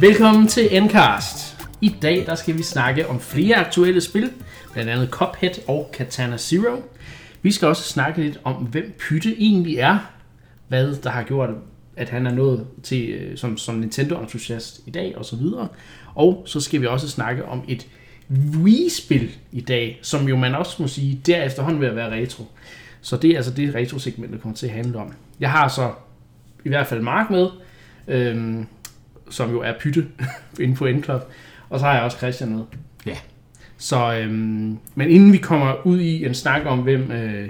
Velkommen til Endcast. I dag der skal vi snakke om flere aktuelle spil, blandt andet Cuphead og Katana Zero. Vi skal også snakke lidt om, hvem Pytte egentlig er, hvad der har gjort, at han er nået til øh, som, som Nintendo-entusiast i dag, og så videre. Og så skal vi også snakke om et Wii-spil i dag, som jo man også må sige, der efterhånden vil være retro. Så det er altså det retro-segment, der kommer til at handle om. Jeg har så i hvert fald Mark med, øhm, som jo er pytte inde på Endclub. Og så har jeg også Christian med. Ja. Så, øhm, men inden vi kommer ud i en snak om, hvem, øh,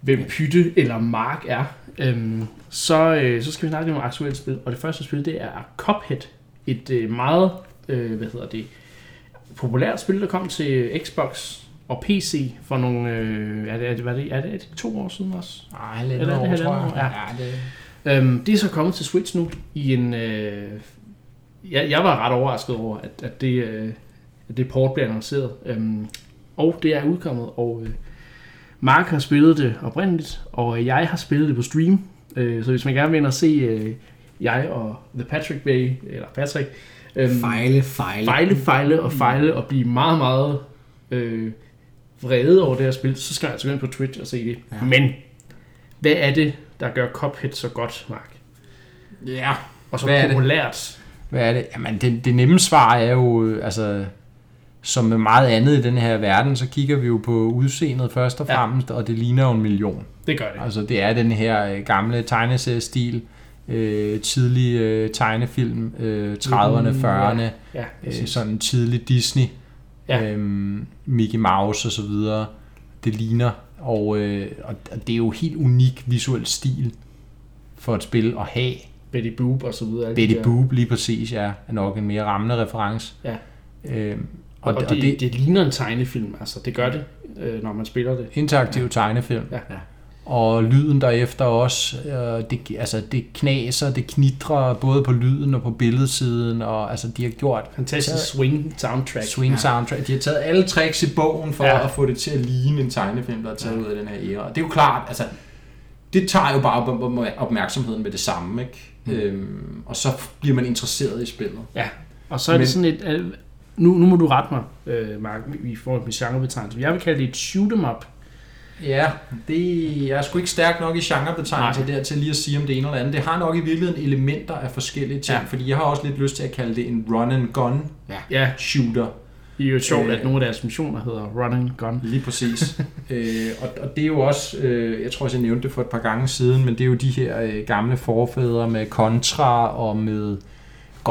hvem Pytte eller Mark er, øhm, så, øh, så skal vi snakke lidt om aktuelle spil. Og det første spil, det er Cuphead. Et øh, meget, øh, hvad hedder det, populært spil, der kom til Xbox og PC for nogle, øh, er, det, er, det, er, det, er det to år siden også? Ej, lidt Eller er det over, tror halvandet jeg. år? Ja, det... Øhm, det er så kommet til Switch nu i en... Øh, jeg, jeg var ret overrasket over, at, at, det, øh, at det port blev annonceret. Øhm, og det er udkommet, og øh, Mark har spillet det oprindeligt, og jeg har spillet det på stream. Øh, så hvis man gerne vil ind og se øh, jeg og The Patrick Bay, eller Patrick, øhm, Fejle, fejle. fejle, fejle og fejle og blive meget, meget øh, vrede over det her spil, så skal jeg altså gå ind på Twitch og se det. Ja. Men hvad er det, der gør Cuphead så godt, Mark? Ja. Og så Hvad er det? populært. Hvad er det? Jamen, det, det nemme svar er jo, øh, altså, som med meget andet i den her verden, så kigger vi jo på udseendet først og Ja. fremmest, og det ligner jo en million. Det gør det. Altså, det er den her øh, gamle tegneseriestil, øh, tidlig øh, tegnefilm, øh, 30'erne, 40'erne, Ja, øh, præcis. sådan tidlig Disney, Ja. ja. øhm, Mickey Mouse og så videre. Det ligner, og, øh, og det er jo helt unik visuel stil for et spil at have. Betty Boop og så videre. de Betty der- Boop lige præcis, ja, er nok en mere rammende reference. Ja. Øhm, Og, og, det, det, det ligner en tegnefilm, altså det gør det, øh, når man spiller det. interaktiv ja. tegnefilm. Ja. Og lyden derefter også, øh, det, altså det knaser, det knitrer både på lyden og på billedsiden, og altså de har gjort Fantastisk swing soundtrack. swing soundtrack. De har taget alle tricks i bogen for Ja. ja. at få det til at ligne en tegnefilm, der er taget ud af den her æra. Og det er jo klart, altså det tager jo bare op- op- opmærksomheden med det samme, ikke? Mm. Øhm, og så bliver man interesseret i spillet. Og så er Men, det sådan et... Nu, nu må du rette mig, øh, Mark, i forhold til genrebetegnelse. Jeg vil kalde det et shoot 'em up. Ja, det, jeg er sgu ikke stærk nok i genrebetegnelser der til lige at sige om det ene eller andet. Det har nok i virkeligheden elementer af forskellige ting, Ja. ja. fordi jeg har også lidt lyst til at kalde det en run and gun Ja, shooter. det er jo sjovt, Øh. at nogle af deres missioner hedder Run and Gun. Lige præcis. øh, og, og det er jo også, øh, jeg tror også jeg nævnte det for et par gange siden, men det er jo de her øh, gamle forfædre med Contra og med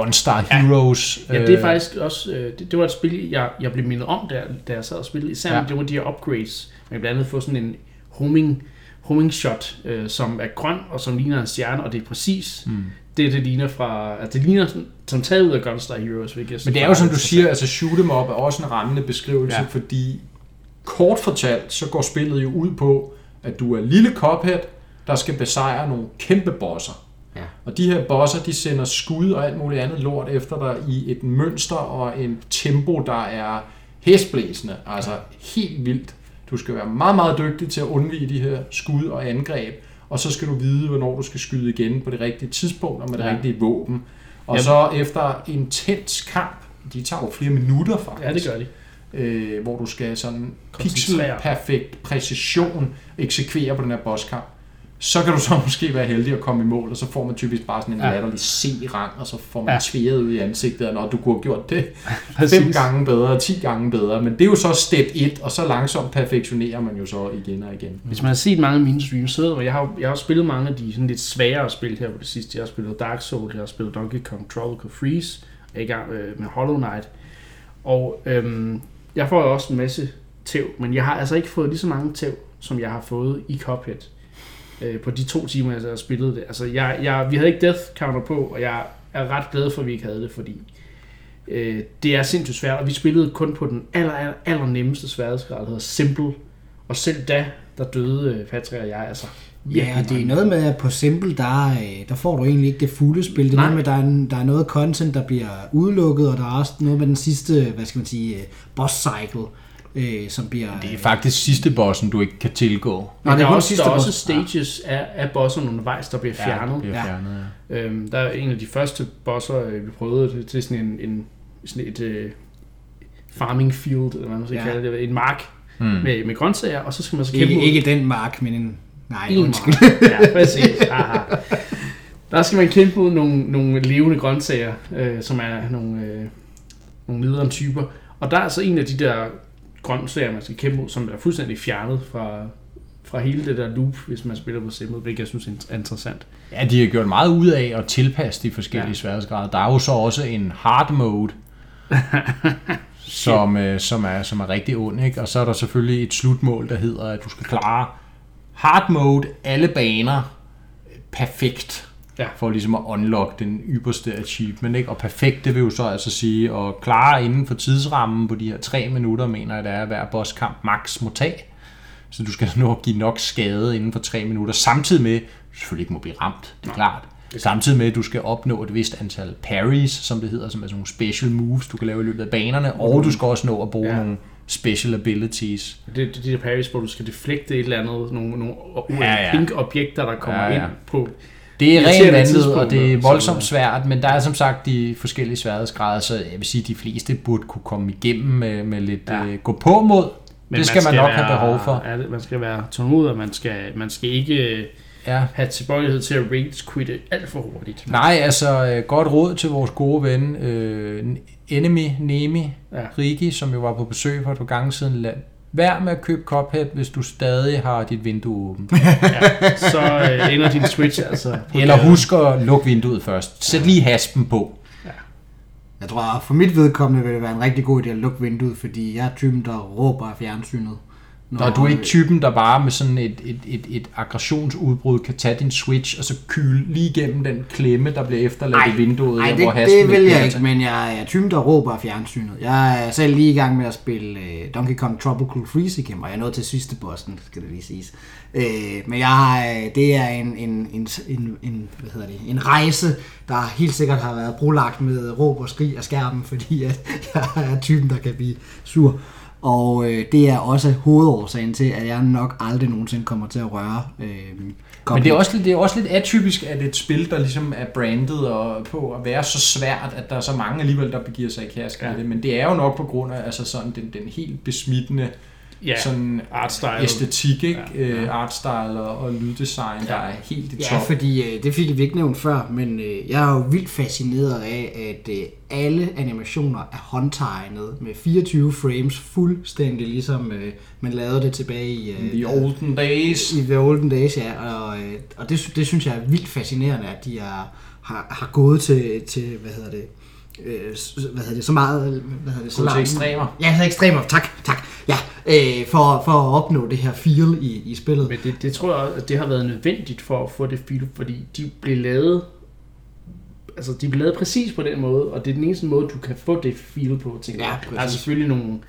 Gunstar Ja. Heroes. Ja, det er faktisk også... Øh, det, det var et spil, jeg, jeg blev mindet om, da, da jeg sad og spillede. Især ja. Ja. det var de her upgrades. Man blandt andet få sådan en homing, homing shot, øh, som er grøn og som ligner en stjerne, og det er præcis Mm. det, det ligner fra... Altså, det ligner sådan, som taget ud af Gunstar Heroes, hvilket Men det er jo som du siger, altså shoot 'em up er også en rammende beskrivelse, Ja. ja. fordi kort fortalt, så går spillet jo ud på, at du er lille Cuphead, der skal besejre nogle kæmpe bosser. Ja. Og de her bosser, de sender skud og alt muligt andet lort efter dig i et mønster og en tempo, der er hæsblæsende. Altså helt vildt. Du skal være meget, meget dygtig til at undvige de her skud og angreb. Og så skal du vide, hvornår du skal skyde igen på det rigtige tidspunkt og med det Ja. rigtige våben. Og Jamen. så efter intens kamp, de tager jo flere minutter faktisk, Ja, det gør de. øh, hvor du skal sådan Koncentrere. pixelperfekt præcision eksekvere på den her bosskamp. Så kan du så måske være heldig at komme i mål, og så får man typisk bare sådan en Ja. latterlig C-rang, og så får man Ja. tværet ud i ansigtet, og når du kunne have gjort det fem gange bedre, 10 gange bedre. Men det er jo så step 1, og så langsomt perfektionerer man jo så igen og igen. Hvis man har set mange af mine streams, så ved man, jeg har, jeg har spillet mange af de sådan lidt sværere spil her på det sidste. Jeg har spillet Dark Souls, jeg har spillet Donkey Kong Tropical Freeze, jeg er i gang øh, med Hollow Knight. Og øhm, jeg får jo også en masse tæv, men jeg har altså ikke fået lige så mange tæv, som jeg har fået i Cuphead. Øh, på de to timer, jeg har spillet det. Altså, jeg, jeg, vi havde ikke Death Counter på, og jeg er ret glad for, at vi ikke havde det, fordi øh, det er sindssygt svært, og vi spillede kun på den aller, aller, aller nemmeste sværhedsgrad, der hedder Simple. Og selv da, der døde øh, Patrick og jeg, altså. Ja, og det er noget med, at på Simple, der, øh, der får du egentlig ikke det fulde spil. Det er noget med, at der er, der er noget content, der bliver udelukket, og der er også noget med den sidste, hvad skal man sige, øh, boss cycle, øh, som bliver... Det er faktisk sidste bossen, du ikke kan tilgå. Men det der er også, sidste der er også stages af, af bosserne undervejs, der bliver fjernet. det bliver Ja. fjernet, ja. Øhm, der er en af de første bosser, øh, vi prøvede det til sådan en, en sådan et øh, farming field, eller hvad man skal Ja. ja. kalde det, en mark Hmm. med, med grøntsager, og så skal man så kæmpe Ikke, mod ikke den mark, men en... Nej, en mark. Ja, præcis. Aha. Der skal man kæmpe mod nogle, nogle levende grøntsager, øh, som er nogle, øh, nogle nederen typer. Og der er så en af de der grøntsager, man skal kæmpe mod, som er fuldstændig fjernet fra, fra hele det der loop, hvis man spiller på simmet, hvilket jeg synes er interessant. Ja, de har gjort meget ud af at tilpasse de forskellige ja. Sværhedsgrader. Der er jo så også en hard mode, som, øh, som, er, som er rigtig ond, ikke? Og så er der selvfølgelig et slutmål, der hedder, at du skal klare hard mode alle baner perfekt. Ja. For ligesom at unlock den ypperste achievement, ikke? Og perfekt, det vil jo så altså sige at klare inden for tidsrammen på de her tre minutter, mener jeg, det er hver bosskamp max må tage. Så du skal nå at give nok skade inden for 3 minutter, samtidig med, at du selvfølgelig ikke må blive ramt, det er klart. Samtidig med, at du skal opnå et vist antal parries, som det hedder, som er sådan nogle special moves, du kan lave i løbet af banerne, og du skal også nå at bruge ja. Nogle special abilities. Det, er de der parries, hvor du skal deflekte et eller andet, nogle, nogle Ja, ja, pink objekter, der kommer ja. ja. ind på. Det er rent tidspunkter, og det er voldsomt svært, men der er som sagt de forskellige sværhedsgrader, så jeg vil sige, at de fleste burde kunne komme igennem med, med lidt ja. Øh, gå på mod. Men det skal man, nok have behov for. Ja, man skal være tålmodig, og man skal, man skal ikke øh, Ja. have tilbøjelighed til at rage quitte alt for hurtigt. Nej, altså øh, godt råd til vores gode ven, øh, Enemy Nemi Ja. Rigi, som jo var på besøg for et par gange siden. Vær med at købe Cuphead, hvis du stadig har dit vindue åbent. Ja, så øh, ender din Switch altså. Eller husk at lukke vinduet først. Sæt lige haspen på. Jeg tror, for mit vedkommende vil det være en rigtig god idé at lukke vinduet, fordi jeg er typen, der råber af fjernsynet. Når, Og du er ikke typen, der bare med sådan et, et, et, et aggressionsudbrud kan tage din switch og så kyle lige igennem den klemme, der bliver efterladt i vinduet, Nej, det, hvor det vil jeg ikke, men jeg er typen, der råber af fjernsynet. Jeg er selv lige i gang med at spille uh, Donkey Kong Tropical Freeze igen, og jeg er nået til sidste bossen, skal det lige siges. Uh, men jeg har, øh, det er en, en, en, en, en, hvad hedder det, en rejse, der helt sikkert har været brolagt med råb og skrig af skærmen, fordi at jeg er typen, der kan blive sur. Og øh, det er også hovedårsagen til, at jeg nok aldrig nogensinde kommer til at røre øh, Men det er, også, lidt- det er også lidt atypisk, at et spil, der ligesom er brandet og på at være så svært, at der er så mange alligevel, der begiver sig i ja. Ja. det. Men det er jo nok på grund af altså sådan, den, den helt besmittende Ja, sådan artstyle. æstetik, ikke? Ja, Ja, ja. ja. artstyle og, og lyddesign, ja. der er helt i Ja, top. fordi øh, det fik vi ikke nævnt før, men øh, jeg er jo vildt fascineret af, at øh, alle animationer er håndtegnet med 24 frames, fuldstændig ligesom øh, man lavede det tilbage i, øh, The olden days. i The Olden Days, ja. Og, øh, og det, det synes jeg er vildt fascinerende, at de er, har, har gået til, til, hvad hedder det, øh, hvad hedder det, så meget, hvad hedder det, så langt- ekstremer. Ja, så ekstremer, tak, tak. Ja, øh, for, for at opnå det her feel i, i spillet. Men det, det tror jeg at det har været nødvendigt for at få det feel, fordi de blev lavet altså de blev lavet præcis på den måde, og det er den eneste måde, du kan få det feel på, tænker Ja, jeg. Der er præcis. selvfølgelig nogle,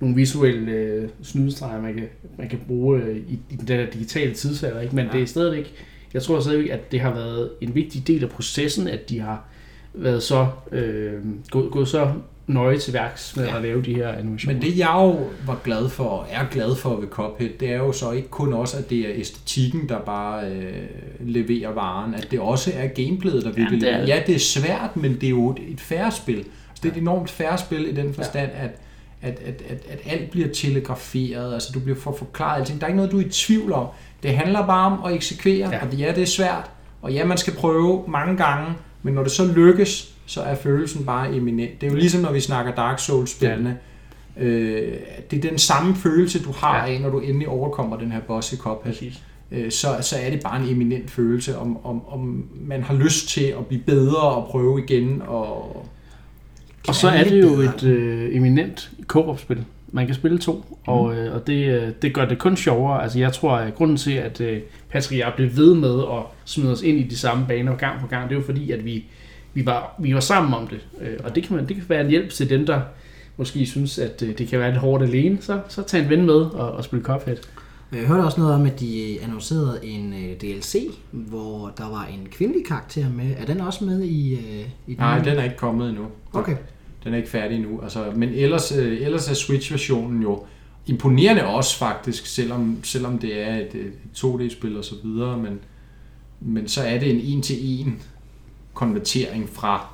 nogle visuelle øh, snydestreger, man kan, man kan bruge øh, i, i den der digitale tidsalder, ikke? men ja. det er stadigvæk, jeg tror stadigvæk, at det har været en vigtig del af processen, at de har været så, øh, gået, gået så nøje til værks med Ja. ja. at lave de her animationer. Men det jeg jo var glad for, og er glad for ved Cuphead, det er jo så ikke kun også, at det er æstetikken, der bare øh, leverer varen, at det også er gameplayet, der virkelig det er. Ja, det er svært, men det er jo et, et færre spil. Altså, det er et enormt færre spil i den forstand, at at, at, at, at alt bliver telegraferet, altså du bliver for forklaret alting. Der er ikke noget, du er i tvivl om. Det handler bare om at eksekvere, Ja. og ja, det er svært, og ja, man skal prøve mange gange, men når det så lykkes, så er følelsen bare eminent. Det er jo ligesom, når vi snakker Dark Souls-spillene. Øh, det er den samme følelse, du har Ja. af, når du endelig overkommer den her boss i Cuphead. Præcis. Øh, så, så er det bare en eminent følelse, om, om, om man har lyst til at blive bedre og prøve igen. Og, Og så er det jo et øh, eminent co-op-spil. Man kan spille to, og, øh, og det, øh, det gør det kun sjovere. Altså jeg tror, at grunden til, at øh, Patrick og jeg blev ved med at smide os ind i de samme baner gang på gang, det var fordi, at vi, vi, var, vi var sammen om det. Øh, og det kan, man, det kan være en hjælp til dem, der måske synes, at øh, det kan være lidt hårdt alene. Så, så tag en ven med og, og spil Cuphead. Jeg hørte også noget om, at de annoncerede en øh, DLC, hvor der var en kvindelig karakter med. Er den også med i, øh, i den? nej, den er ikke kommet endnu. Okay. Den er ikke færdig endnu. Altså, men ellers, øh, ellers er Switch-versionen jo imponerende også faktisk, selvom, selvom det er et, et 2D-spil og så videre, men, men så er det en en-til-en konvertering fra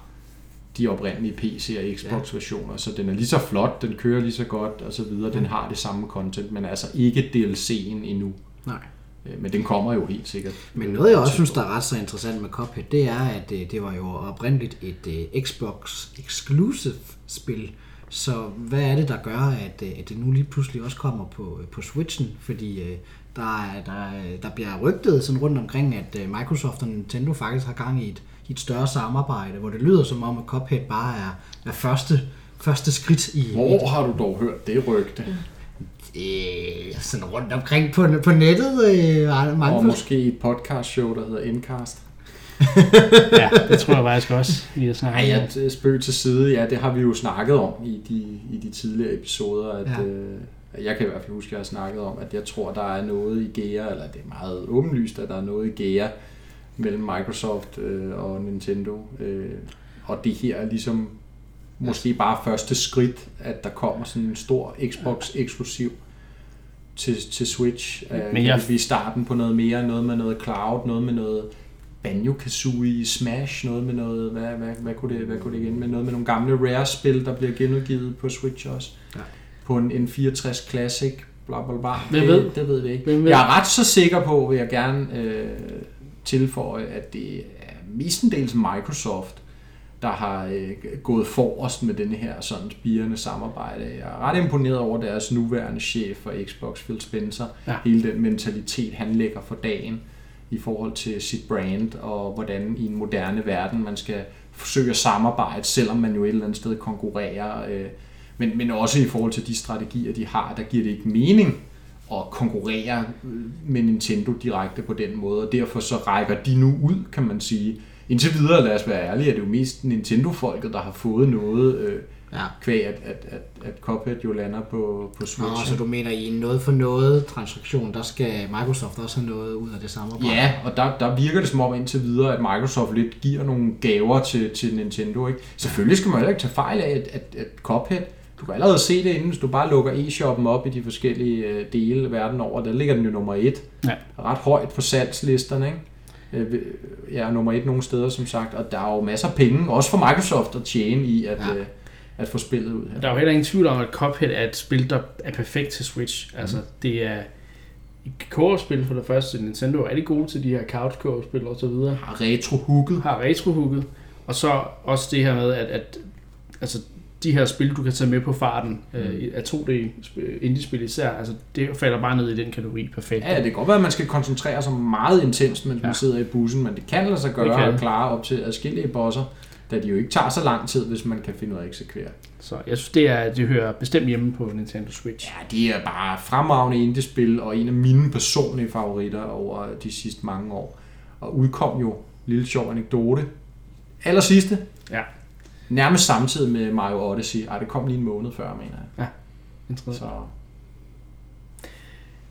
de oprindelige PC- og Xbox-versioner, så den er lige så flot, den kører lige så godt og så videre, den har det samme content, men altså ikke DLC'en endnu. Nej. Øh, Men den kommer jo helt sikkert. Men noget, jeg også synes, der er ret så interessant med Cuphead, det er, at øh, det var jo oprindeligt et øh, Xbox Exclusive spil. Så hvad er det, der gør, at, at det nu lige pludselig også kommer på, på Switchen? Fordi der, er- der, er- der bliver rygtet sådan rundt omkring, at Microsoft og Nintendo faktisk har gang i et, i et større samarbejde, hvor det lyder som om, at Cuphead bare er, er første, første skridt i, Hvor har du dog hørt det rygte? Øh, sådan rundt omkring på, på nettet. Øh, mange Og måske et podcast show, der hedder Endcast. Ja, det tror jeg faktisk også, vi har snakket Nej, om. at spøg til side, ja, det har vi jo snakket om i de, i de tidligere episoder, at Ja. ja. øh, jeg kan i hvert fald huske, at jeg har snakket om, at jeg tror, der er noget i GEA, eller det er meget åbenlyst, at der er noget i GEA mellem Microsoft øh, og Nintendo. Øh, og det her er ligesom måske bare første skridt, at der kommer sådan en stor Xbox-eksklusiv til, til Switch. Øh, Men Men jeg- det blive starten på noget mere, noget med noget cloud, noget med noget Banjo-Kazooie, Smash, noget med noget, hvad, hvad, hvad, kunne det, hvad kunne det igen med, noget med nogle gamle Rare-spil, der bliver genudgivet på Switch også. Ja. På en, en 64 Classic, bla bla bla. Hvem det, ved? Det ved vi ikke. Hvem ved? Jeg er ret så sikker på, vil jeg gerne øh, tilføje, at det er mestendels Microsoft, der har øh, gået forrest med denne her sådan spirende samarbejde. Jeg er ret imponeret over deres nuværende chef for Xbox, Phil Spencer. Ja. Hele den mentalitet, han lægger for dagen i forhold til sit brand, og hvordan i en moderne verden man skal forsøge at samarbejde, selvom man jo et eller andet sted konkurrerer. Øh, men, men også i forhold til de strategier, de har, der giver det ikke mening at konkurrere øh, med Nintendo direkte på den måde, og derfor så rækker de nu ud, kan man sige. Indtil videre, lad os være ærlige, er det jo mest Nintendo-folket, der har fået noget, øh, Ja. kvæg at, at, at, at Cuphead jo lander på, på Nå, Switch. så du mener i en noget for noget transaktion, der skal Microsoft også have noget ud af det samarbejde? Ja, og der, der virker det som om indtil videre, at Microsoft lidt giver nogle gaver til, til Nintendo. Ikke? Selvfølgelig skal man heller ikke tage fejl af, at, at, at Cuphead, du kan allerede se det inden, hvis du bare lukker e-shoppen op i de forskellige øh, dele verden over. Der ligger den jo nummer et. Ja. Ret højt på salgslisterne. Ikke? Øh, Ja, nummer et nogle steder, som sagt. Og der er jo masser af penge, også for Microsoft, at tjene i at, Ja. ja. at få spillet ud her. Der er jo heller ingen tvivl om, at Cuphead er et spil, der er perfekt til Switch. Altså, det er et co-op-spil for det første. Nintendo er rigtig gode til de her couch co-op-spil og så videre. Har retro-hooket. Har retrohooket. Og så også det her med, at, at altså, de her spil, du kan tage med på farten øh, af 2D indie-spil især, altså, det falder bare ned i den kategori perfekt. Ja, det kan godt være, at man skal koncentrere sig meget intenst, mens ja. Man sidder i bussen, men det kan lade sig Det gøre kan. at klare op til adskillige bosser, da de jo ikke tager så lang tid, hvis man kan finde ud af at eksekvere. Så jeg synes, det, er, det hører bestemt hjemme på Nintendo Switch. Ja, det er bare fremragende indie-spil, og en af mine personlige favoritter over de sidste mange år. Og udkom jo, lille sjov anekdote, aller sidste, Ja. Nærmest samtidig med Mario Odyssey. Ej, det kom lige en måned før, mener jeg. Interessant. Så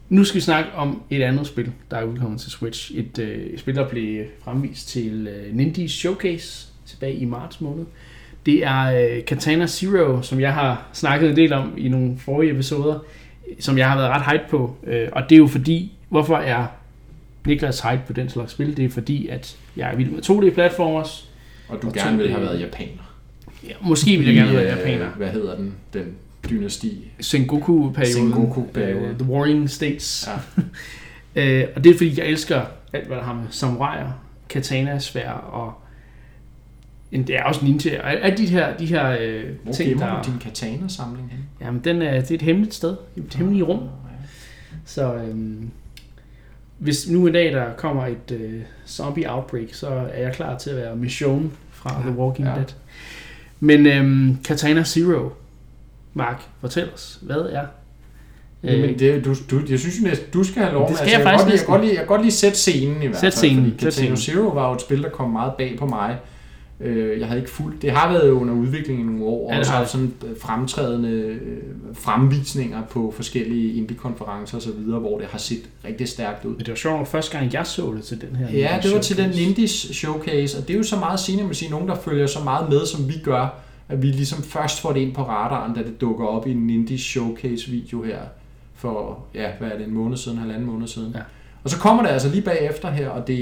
Nu skal vi snakke om et andet spil, der er udkommet til Switch. Et øh, spil, der blev fremvist til øh, Nindies Showcase tilbage i marts måned. Det er øh, Katana Zero, som jeg har snakket en del om i nogle forrige episoder, som jeg har været ret hype på. Øh, og det er jo fordi, hvorfor er Niklas hype på den slags spil? Det er fordi, at jeg er vild med 2D-platformers. og du Og gerne ville have været japaner. Ja, måske vil jeg gerne være I, øh, japaner. Hvad hedder den? Den dynasti. Sengoku-perioden. Sengoku-perioden. The Warring States. Ja. Øh, og det er fordi, jeg elsker alt, hvad der har med samuraier, katana, svær og det er også ninja. Og alle de her, de her øh, Hvor ting, gemmer der... du din katana-samling hen? Jamen, den er, det er et hemmeligt sted. Et hemmeligt rum. Så øhm, hvis nu en dag, der kommer et øh, zombie outbreak, så er jeg klar til at være Mission fra Ja, The Walking ja. Dead. Men øhm, Katana Zero, Mark, fortæl os, hvad er... Øh, Men det, du, du, jeg synes jo næsten, du skal have lov Det skal altså, jeg faktisk godt lide, jeg, godt lide, jeg kan godt lige sætte scenen i hvert Sæt fald. scenen, Fordi sæt scenen. Zero var jo et spil, der kom meget bag på mig. Øh, Jeg havde ikke fuldt. Det har været under udvikling i nogle år, og Ja, også har sådan øh, fremtrædende øh, fremvisninger på forskellige indie-konferencer og så videre, hvor det har set rigtig stærkt ud. Men det var sjovt, første gang jeg så det til den her. Ja, det var til den showcase. Indies showcase, og det er jo så meget sigende, man sige, nogen der følger så meget med, som vi gør, at vi ligesom først får det ind på radaren, da det dukker op i en Indies showcase video her for, ja, hvad er det, en måned siden, halvanden måned siden. Ja. Og så kommer det altså lige bagefter her, og det,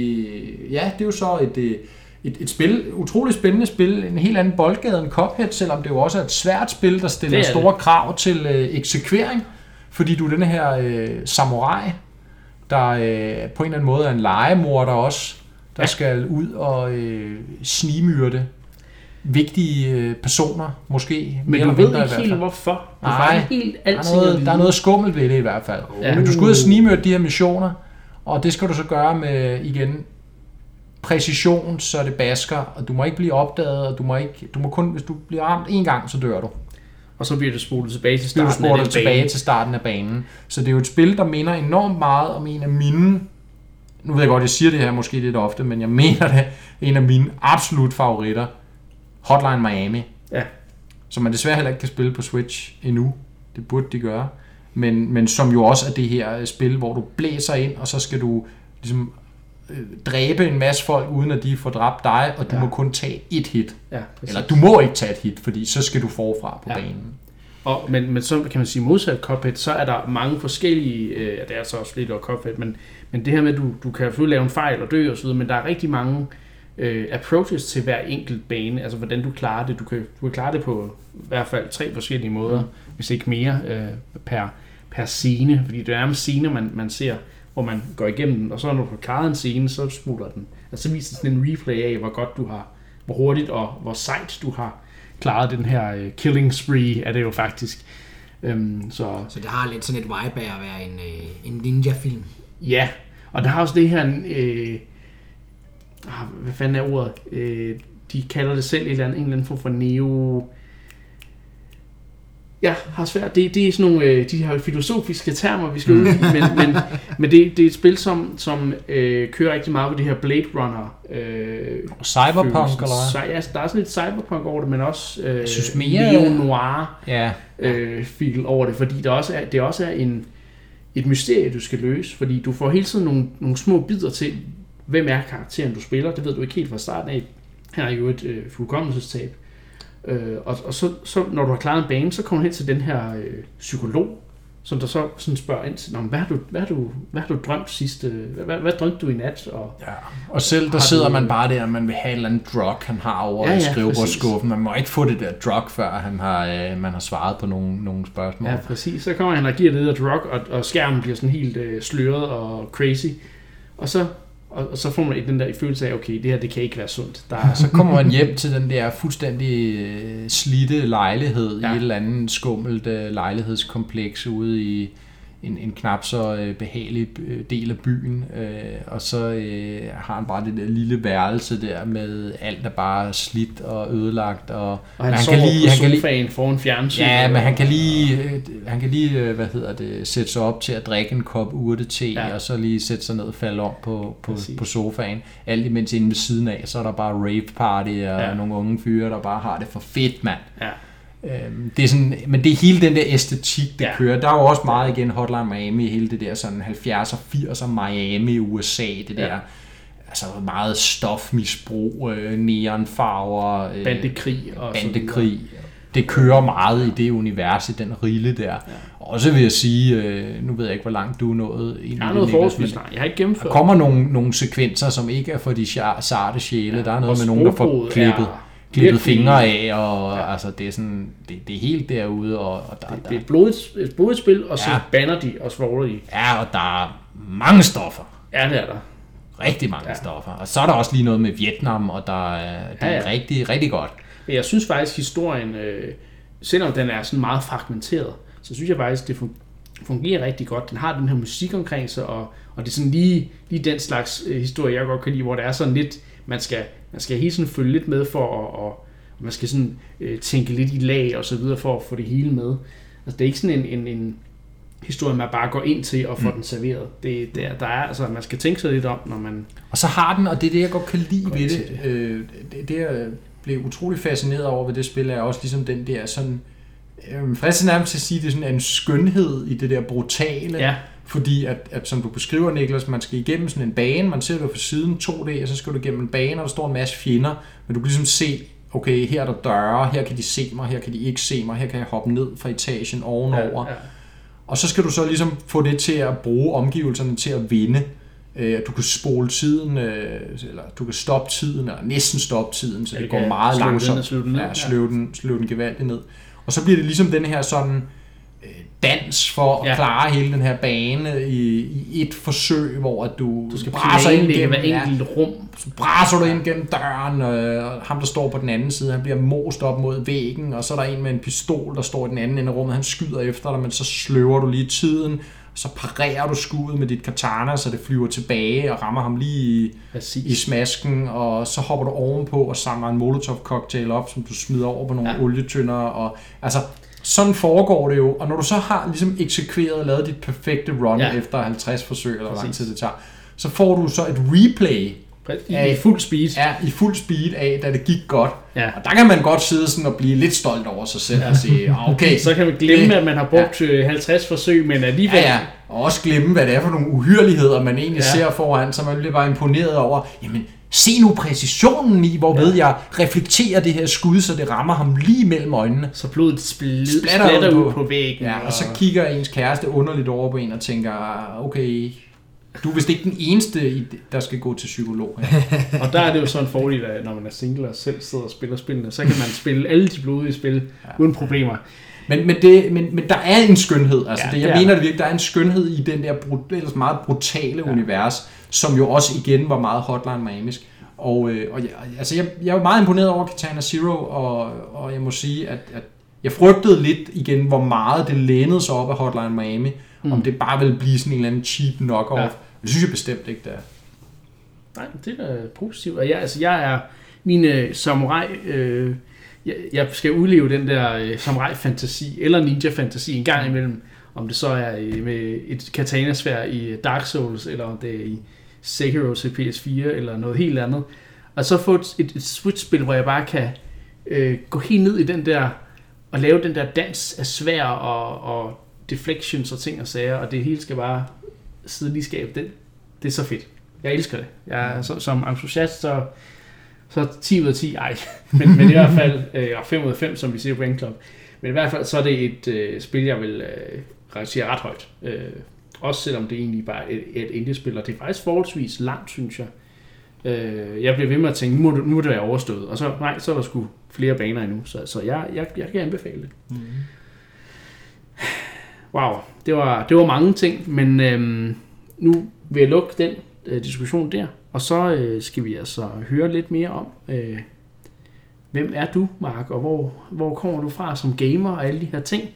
ja, det er jo så et, øh, et, et spil, utroligt spændende spil, en helt anden boldgade end Cuphead, selvom det jo også er et svært spil, der stiller Det er store krav til øh, eksekvering, fordi du er den her øh, samurai, der øh, på en eller anden måde er en legemorder også, der Ja. skal ud og øh, snigmyrde vigtige øh, personer, måske. Men du eller ved mindre i ikke helt, fald. hvorfor. Du Nej, helt Der er, noget, der er noget skummelt ved det i hvert fald. Ja. Men du skal ud og snigmyrde de her missioner, og det skal du så gøre med, igen, præcision, så det basker, og du må ikke blive opdaget, og du må, ikke, du må kun, hvis du bliver ramt en gang, så dør du. Og så bliver du spolet tilbage til Så bliver du starten af den tilbage bane. til starten af banen. Så det er jo et spil, der minder enormt meget om en af mine, nu ved jeg godt, jeg siger det her måske lidt ofte, men jeg mener det, en af mine absolut favoritter, Hotline Miami. Ja. Som man desværre heller ikke kan spille på Switch endnu. Det burde de gøre. Men, men som jo også er det her spil, hvor du blæser ind, og så skal du ligesom dræbe en masse folk, uden at de får dræbt dig, og du Ja. må kun tage et hit. Ja, præcis. Eller du må ikke tage et hit, fordi så skal du forfra på Ja. banen. Og, men, men så kan man sige modsat Cuphead, så er der mange forskellige, øh, det er så også lidt over Cuphead, men, men det her med, at du, du kan selvfølgelig lave en fejl og dø og så videre, men der er rigtig mange øh, approaches til hver enkelt bane, altså hvordan du klarer det. Du kan, du kan klare det på i hvert fald tre forskellige måder, mm. hvis ikke mere øh, per, per scene, fordi det er nærmest scener, man, man ser, hvor man går igennem den, og så når du har klaret en scene, så smutter den. Altså så viser sådan en replay af, hvor godt du har, hvor hurtigt og hvor sejt du har klaret den her øh, killing spree, er det jo faktisk. Øhm, så Så det har lidt sådan et vibe af at være en, øh, en ninja-film. ja, og der har også det her, øh, ah, hvad fanden er ordet? Øh, de kalder det selv et eller andet, en eller anden form for neo... Jeg har svært. Det, det er sådan nogle øh, de her filosofiske termer, vi skal ud i, men, men, men det, det er et spil, som, som øh, kører rigtig meget på det her Blade Runner. Øh, Cyberpunk, følelsen. eller Så, ja, der er sådan lidt cyberpunk over det, men også øh, Jeg synes mere- neo-noir Ja. øh, feel over det, fordi der også er, det også er en, et mysterie, du skal løse, fordi du får hele tiden nogle, nogle små bidder til, hvem er karakteren, du spiller. Det ved du ikke helt fra starten af. Her er jo et øh, fuldkommelsestab. Øh, og og så, så, når du har klaret en bane, så kommer du hen til den her øh, psykolog, som der så sådan spørger ind til, "Nå, men hvad, har du, hvad, har du, hvad har du drømt sidste, hvad, hvad, hvad drømte du i nat? Og, Ja, og selv der sidder du- man bare der, og man vil have et eller andet drug, han har over Ja, ja, skrivebordskuffen. Man må ikke få det der drug, før han har, øh, man har svaret på nogle, nogle spørgsmål. Ja. præcis. Så kommer han og giver det der drug, og, og skærmen bliver sådan helt øh, sløret og crazy. Og så, og, og så får man den der følelse af, okay, det her det kan ikke være sundt. Der er, Så kommer man hjem til den der fuldstændig øh, slidte lejlighed ja. Ja. i et eller andet skummelt øh, lejlighedskompleks ude i en, en knap så øh, behagelig øh, del af byen. Øh, og så øh, har han bare det der lille værelse der med alt, der bare slidt og ødelagt. Og, og han, han sover lige, han kan lige, foran fjernsyn. Ja, men han kan lige, øh, han kan lige øh, hvad hedder det, sætte sig op til at drikke en kop urtete, Ja. og så lige sætte sig ned og falde om på, på, Præcis. på sofaen. Alt imens inde ved siden af, så er der bare rave party og ja. nogle unge fyre, der bare har det for fedt, mand. Ja. Øhm, det er sådan, men det er hele den der æstetik, det Ja. ja. kører. Der er jo også meget igen Hotline Miami, hele det der sådan 70'er, 80'er Miami, USA, det Ja. der altså meget stofmisbrug, øh, neonfarver, øh, Bandekrig og så bandekrig. Det kører meget i det univers, i den rille der. Ja. Også vil jeg sige, øh, nu ved jeg ikke, hvor langt du er nået Jeg har i noget forholdsvis langt. Jeg har ikke gennemført. der kommer nogle, nogle sekvenser, som ikke er for de sarte sjæle. Ja, der er noget og med nogen, der får klippet, er klippet fingre af, og Ja. altså, det, er sådan, det, det er helt derude. Og, og der, Det, der, det er et blodigt, et blodigt spil, og så Ja. banner de og svogler de. ja, og der er mange stoffer. Ja, det er der. Rigtig mange Ja. stoffer. Og så er der også lige noget med Vietnam, og der er, det er Ja, ja, ja. rigtig, rigtig godt. Men jeg synes faktisk, historien, øh, selvom den er sådan meget fragmenteret, så synes jeg faktisk, det fun- fungerer rigtig godt. Den har den her musik omkring sig, og, og det er sådan lige, lige den slags øh, historie, jeg godt kan lide, hvor det er sådan lidt, man skal, man skal hele tiden følge lidt med for at, og, man skal sådan øh, tænke lidt i lag og så videre for at få det hele med. Altså det er ikke sådan en, en, en historie, man bare går ind til og får mm. den serveret. Det, det er, der er, altså, man skal tænke sig lidt om, når man... Og så har den, og det er det, jeg godt kan lide ved til det, øh, det, det jeg blev utrolig fascineret over ved det spil, er også ligesom den der sådan, øh, fristende nærmest til at sige, det er sådan en skønhed i det der brutale, Ja, fordi at, at som du beskriver, Niklas, man skal igennem sådan en bane, man ser det fra siden 2D, og så skal du igennem en bane, og der står en masse fjender, men du kan ligesom se, okay, her er der døre, her kan de se mig, her kan de ikke se mig, her kan jeg hoppe ned fra etagen ovenover, ja, ja. Og så skal du så ligesom få det til at bruge omgivelserne til at vinde. Øh, Du kan spole tiden, øh, eller du kan stoppe tiden, eller næsten stoppe tiden, så Ja, det går meget den langsomt. den ned, Ja, sløve den, sløve den gevaldigt ned. Og så bliver det ligesom den her sådan dans for at Ja. klare hele den her bane i, i et forsøg, hvor at du, Du skal braser ind gennem, hver enkelt rum. så braser du ind gennem døren, øh, og ham, der står på den anden side, han bliver most op mod væggen, og så er der en med en pistol, der står i den anden ende af rummet, han skyder efter dig, men så sløver du lige tiden, så parerer du skuddet med dit katana, så det flyver tilbage og rammer ham lige i, Præcis. i smasken, og så hopper du ovenpå og samler en molotov cocktail op, som du smider over på nogle ja. olietønder, og altså, sådan foregår det jo, og når du så har ligesom eksekveret, lavet dit perfekte run Ja. ja. efter 50 forsøg, eller hvor lang tid det tager, så får du så et replay I, I fuld speed. er i fuld speed af, da det gik godt. Ja. Og der kan man godt sidde sådan og blive lidt stolt over sig selv og sige, "Ah, okay, Så kan man glemme, at man har brugt ja. 50 forsøg, men alligevel... ja, ja. Og også glemme, hvad det er for nogle uhyreligheder, man egentlig Ja. ja. ser foran, så man bliver bare imponeret over, jamen, se nu præcisionen i, hvorved ja. jeg reflekterer det her skud, så det rammer ham lige mellem øjnene. Så blodet spl- Splatter splatter ud på- på væggen. Ja, og så kigger ens kæreste underligt over på en og tænker, "Ah, okay, du er vist ikke den eneste, der skal gå til psykolog. her." Og der er det jo sådan en fordel, at når man er single og selv sidder og spiller spillene, så kan man spille alle de blodige spil ja. uden problemer. Men, men, det, men, men der er en skønhed. Altså, Ja, ja, det, jeg det er mener det virkelig, der er en skønhed i den der brut, ellers meget brutale ja. univers, som jo også igen var meget Hotline Miamisk. Og, øh, og jeg, altså, jeg, jeg er meget imponeret over Katana Zero, og, og jeg må sige, at, at jeg frygtede lidt igen, hvor meget det lænede sig op af Hotline Miami, mm. om det bare ville blive sådan en eller anden cheap knockoff. Ja. Det synes jeg bestemt ikke, det er. Nej, det er da positivt. Og jeg, altså, jeg er min øh, samurai... Øh, jeg, jeg skal udleve den der øh, samurai-fantasi, eller ninja-fantasi en gang imellem. Om det så er øh, med et katana-svær i Dark Souls, eller om det er i Sekiro til PS4, eller noget helt andet. Og så få et, et, et Switch-spil, hvor jeg bare kan øh, gå helt ned i den der, og lave den der dans af svær og, og deflections og ting og sager, og det hele skal bare sidde lige i skabet. Det, det er så fedt. Jeg elsker det. Jeg er, så, som entusiast, så, så 10 ud af 10, ej. Men, men i hvert fald øh, og 5 ud af 5, som vi siger på Club. Men i hvert fald, så er det et øh, spil, jeg vil øh, rangere ret højt. Øh, også selvom det egentlig bare er et, et indie-spil, og det er faktisk forholdsvis langt, synes jeg. Øh, jeg bliver ved med at tænke, nu nu må det være overstået. Og så, nej, så er der sgu flere baner endnu. Så, så jeg, jeg, jeg kan anbefale det. Mm. Wow, det var, det var mange ting, men øhm, nu vil jeg lukke den øh, diskussion der, og så øh, skal vi altså høre lidt mere om, øh, hvem er du, Mark, og hvor, hvor kommer du fra som gamer og alle de her ting.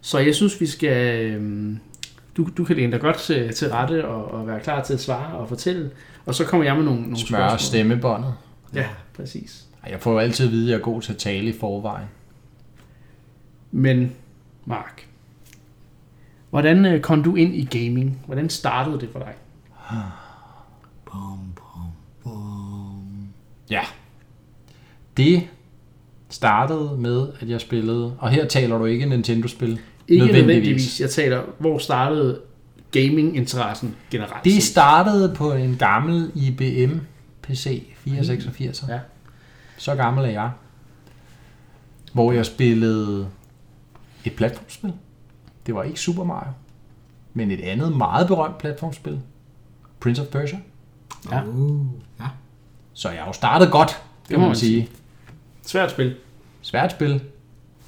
Så jeg synes, vi skal... Øh, du, du kan læne dig godt til, til rette og, og være klar til at svare og fortælle, og så kommer jeg med nogle, nogle Smør spørgsmål. stemmebåndet. Ja, præcis. Jeg får jo altid at vide, at jeg er god til at tale i forvejen. Men, Mark, hvordan øh, kom du ind i gaming? Hvordan startede det for dig? Bum, bum, bum. Ja. Det startede med, at jeg spillede, og her taler du ikke Nintendo-spil. Ikke nødvendigvis. nødvendigvis. Jeg taler, hvor startede gaming-interessen generelt? Det startede på en gammel IBM PC 486. Ja. Så gammel er jeg. Hvor jeg spillede et platformspil. Det var ikke Super Mario, men et andet meget berømt platformspil. Prince of Persia. Ja. Uh, ja. Så jeg har jo startet godt, det må man sige. Svært spil. Svært spil,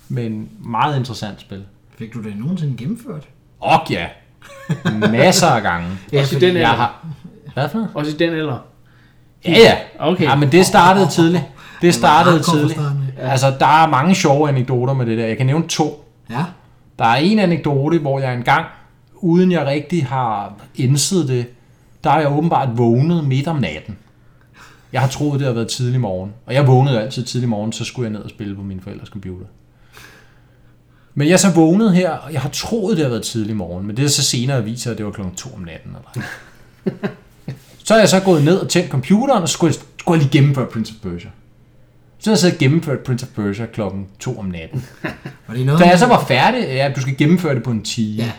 men meget interessant spil. Fik du det nogensinde gennemført? Og ja, masser af gange. Ja, Også i den Jeg alder. har... Hvad for noget? Også i den alder. Ja, ja. Okay. Ja, men det startede tidligt. Det startede tidligt. Altså, der er mange sjove anekdoter med det der. Jeg kan nævne to. Ja. Der er en anekdote, hvor jeg engang, uden jeg rigtig har indset det, der har jeg åbenbart vågnet midt om natten. Jeg har troet, det har været tidlig morgen. Og jeg vågnede altid tidlig morgen, så skulle jeg ned og spille på min forældres computer. Men jeg er så vågnet her, og jeg har troet, det har været tidlig morgen. Men det er så senere viser, at det var klokken 2 om natten. Eller. så er jeg så gået ned og tændt computeren, og så skulle jeg, skulle jeg lige gennemføre Prince of Persia. Så jeg så gennemført Prince of Persia klokken 2 om natten. Var det noget? Da jeg så var færdig, ja, du skal gennemføre det på en time. Ja.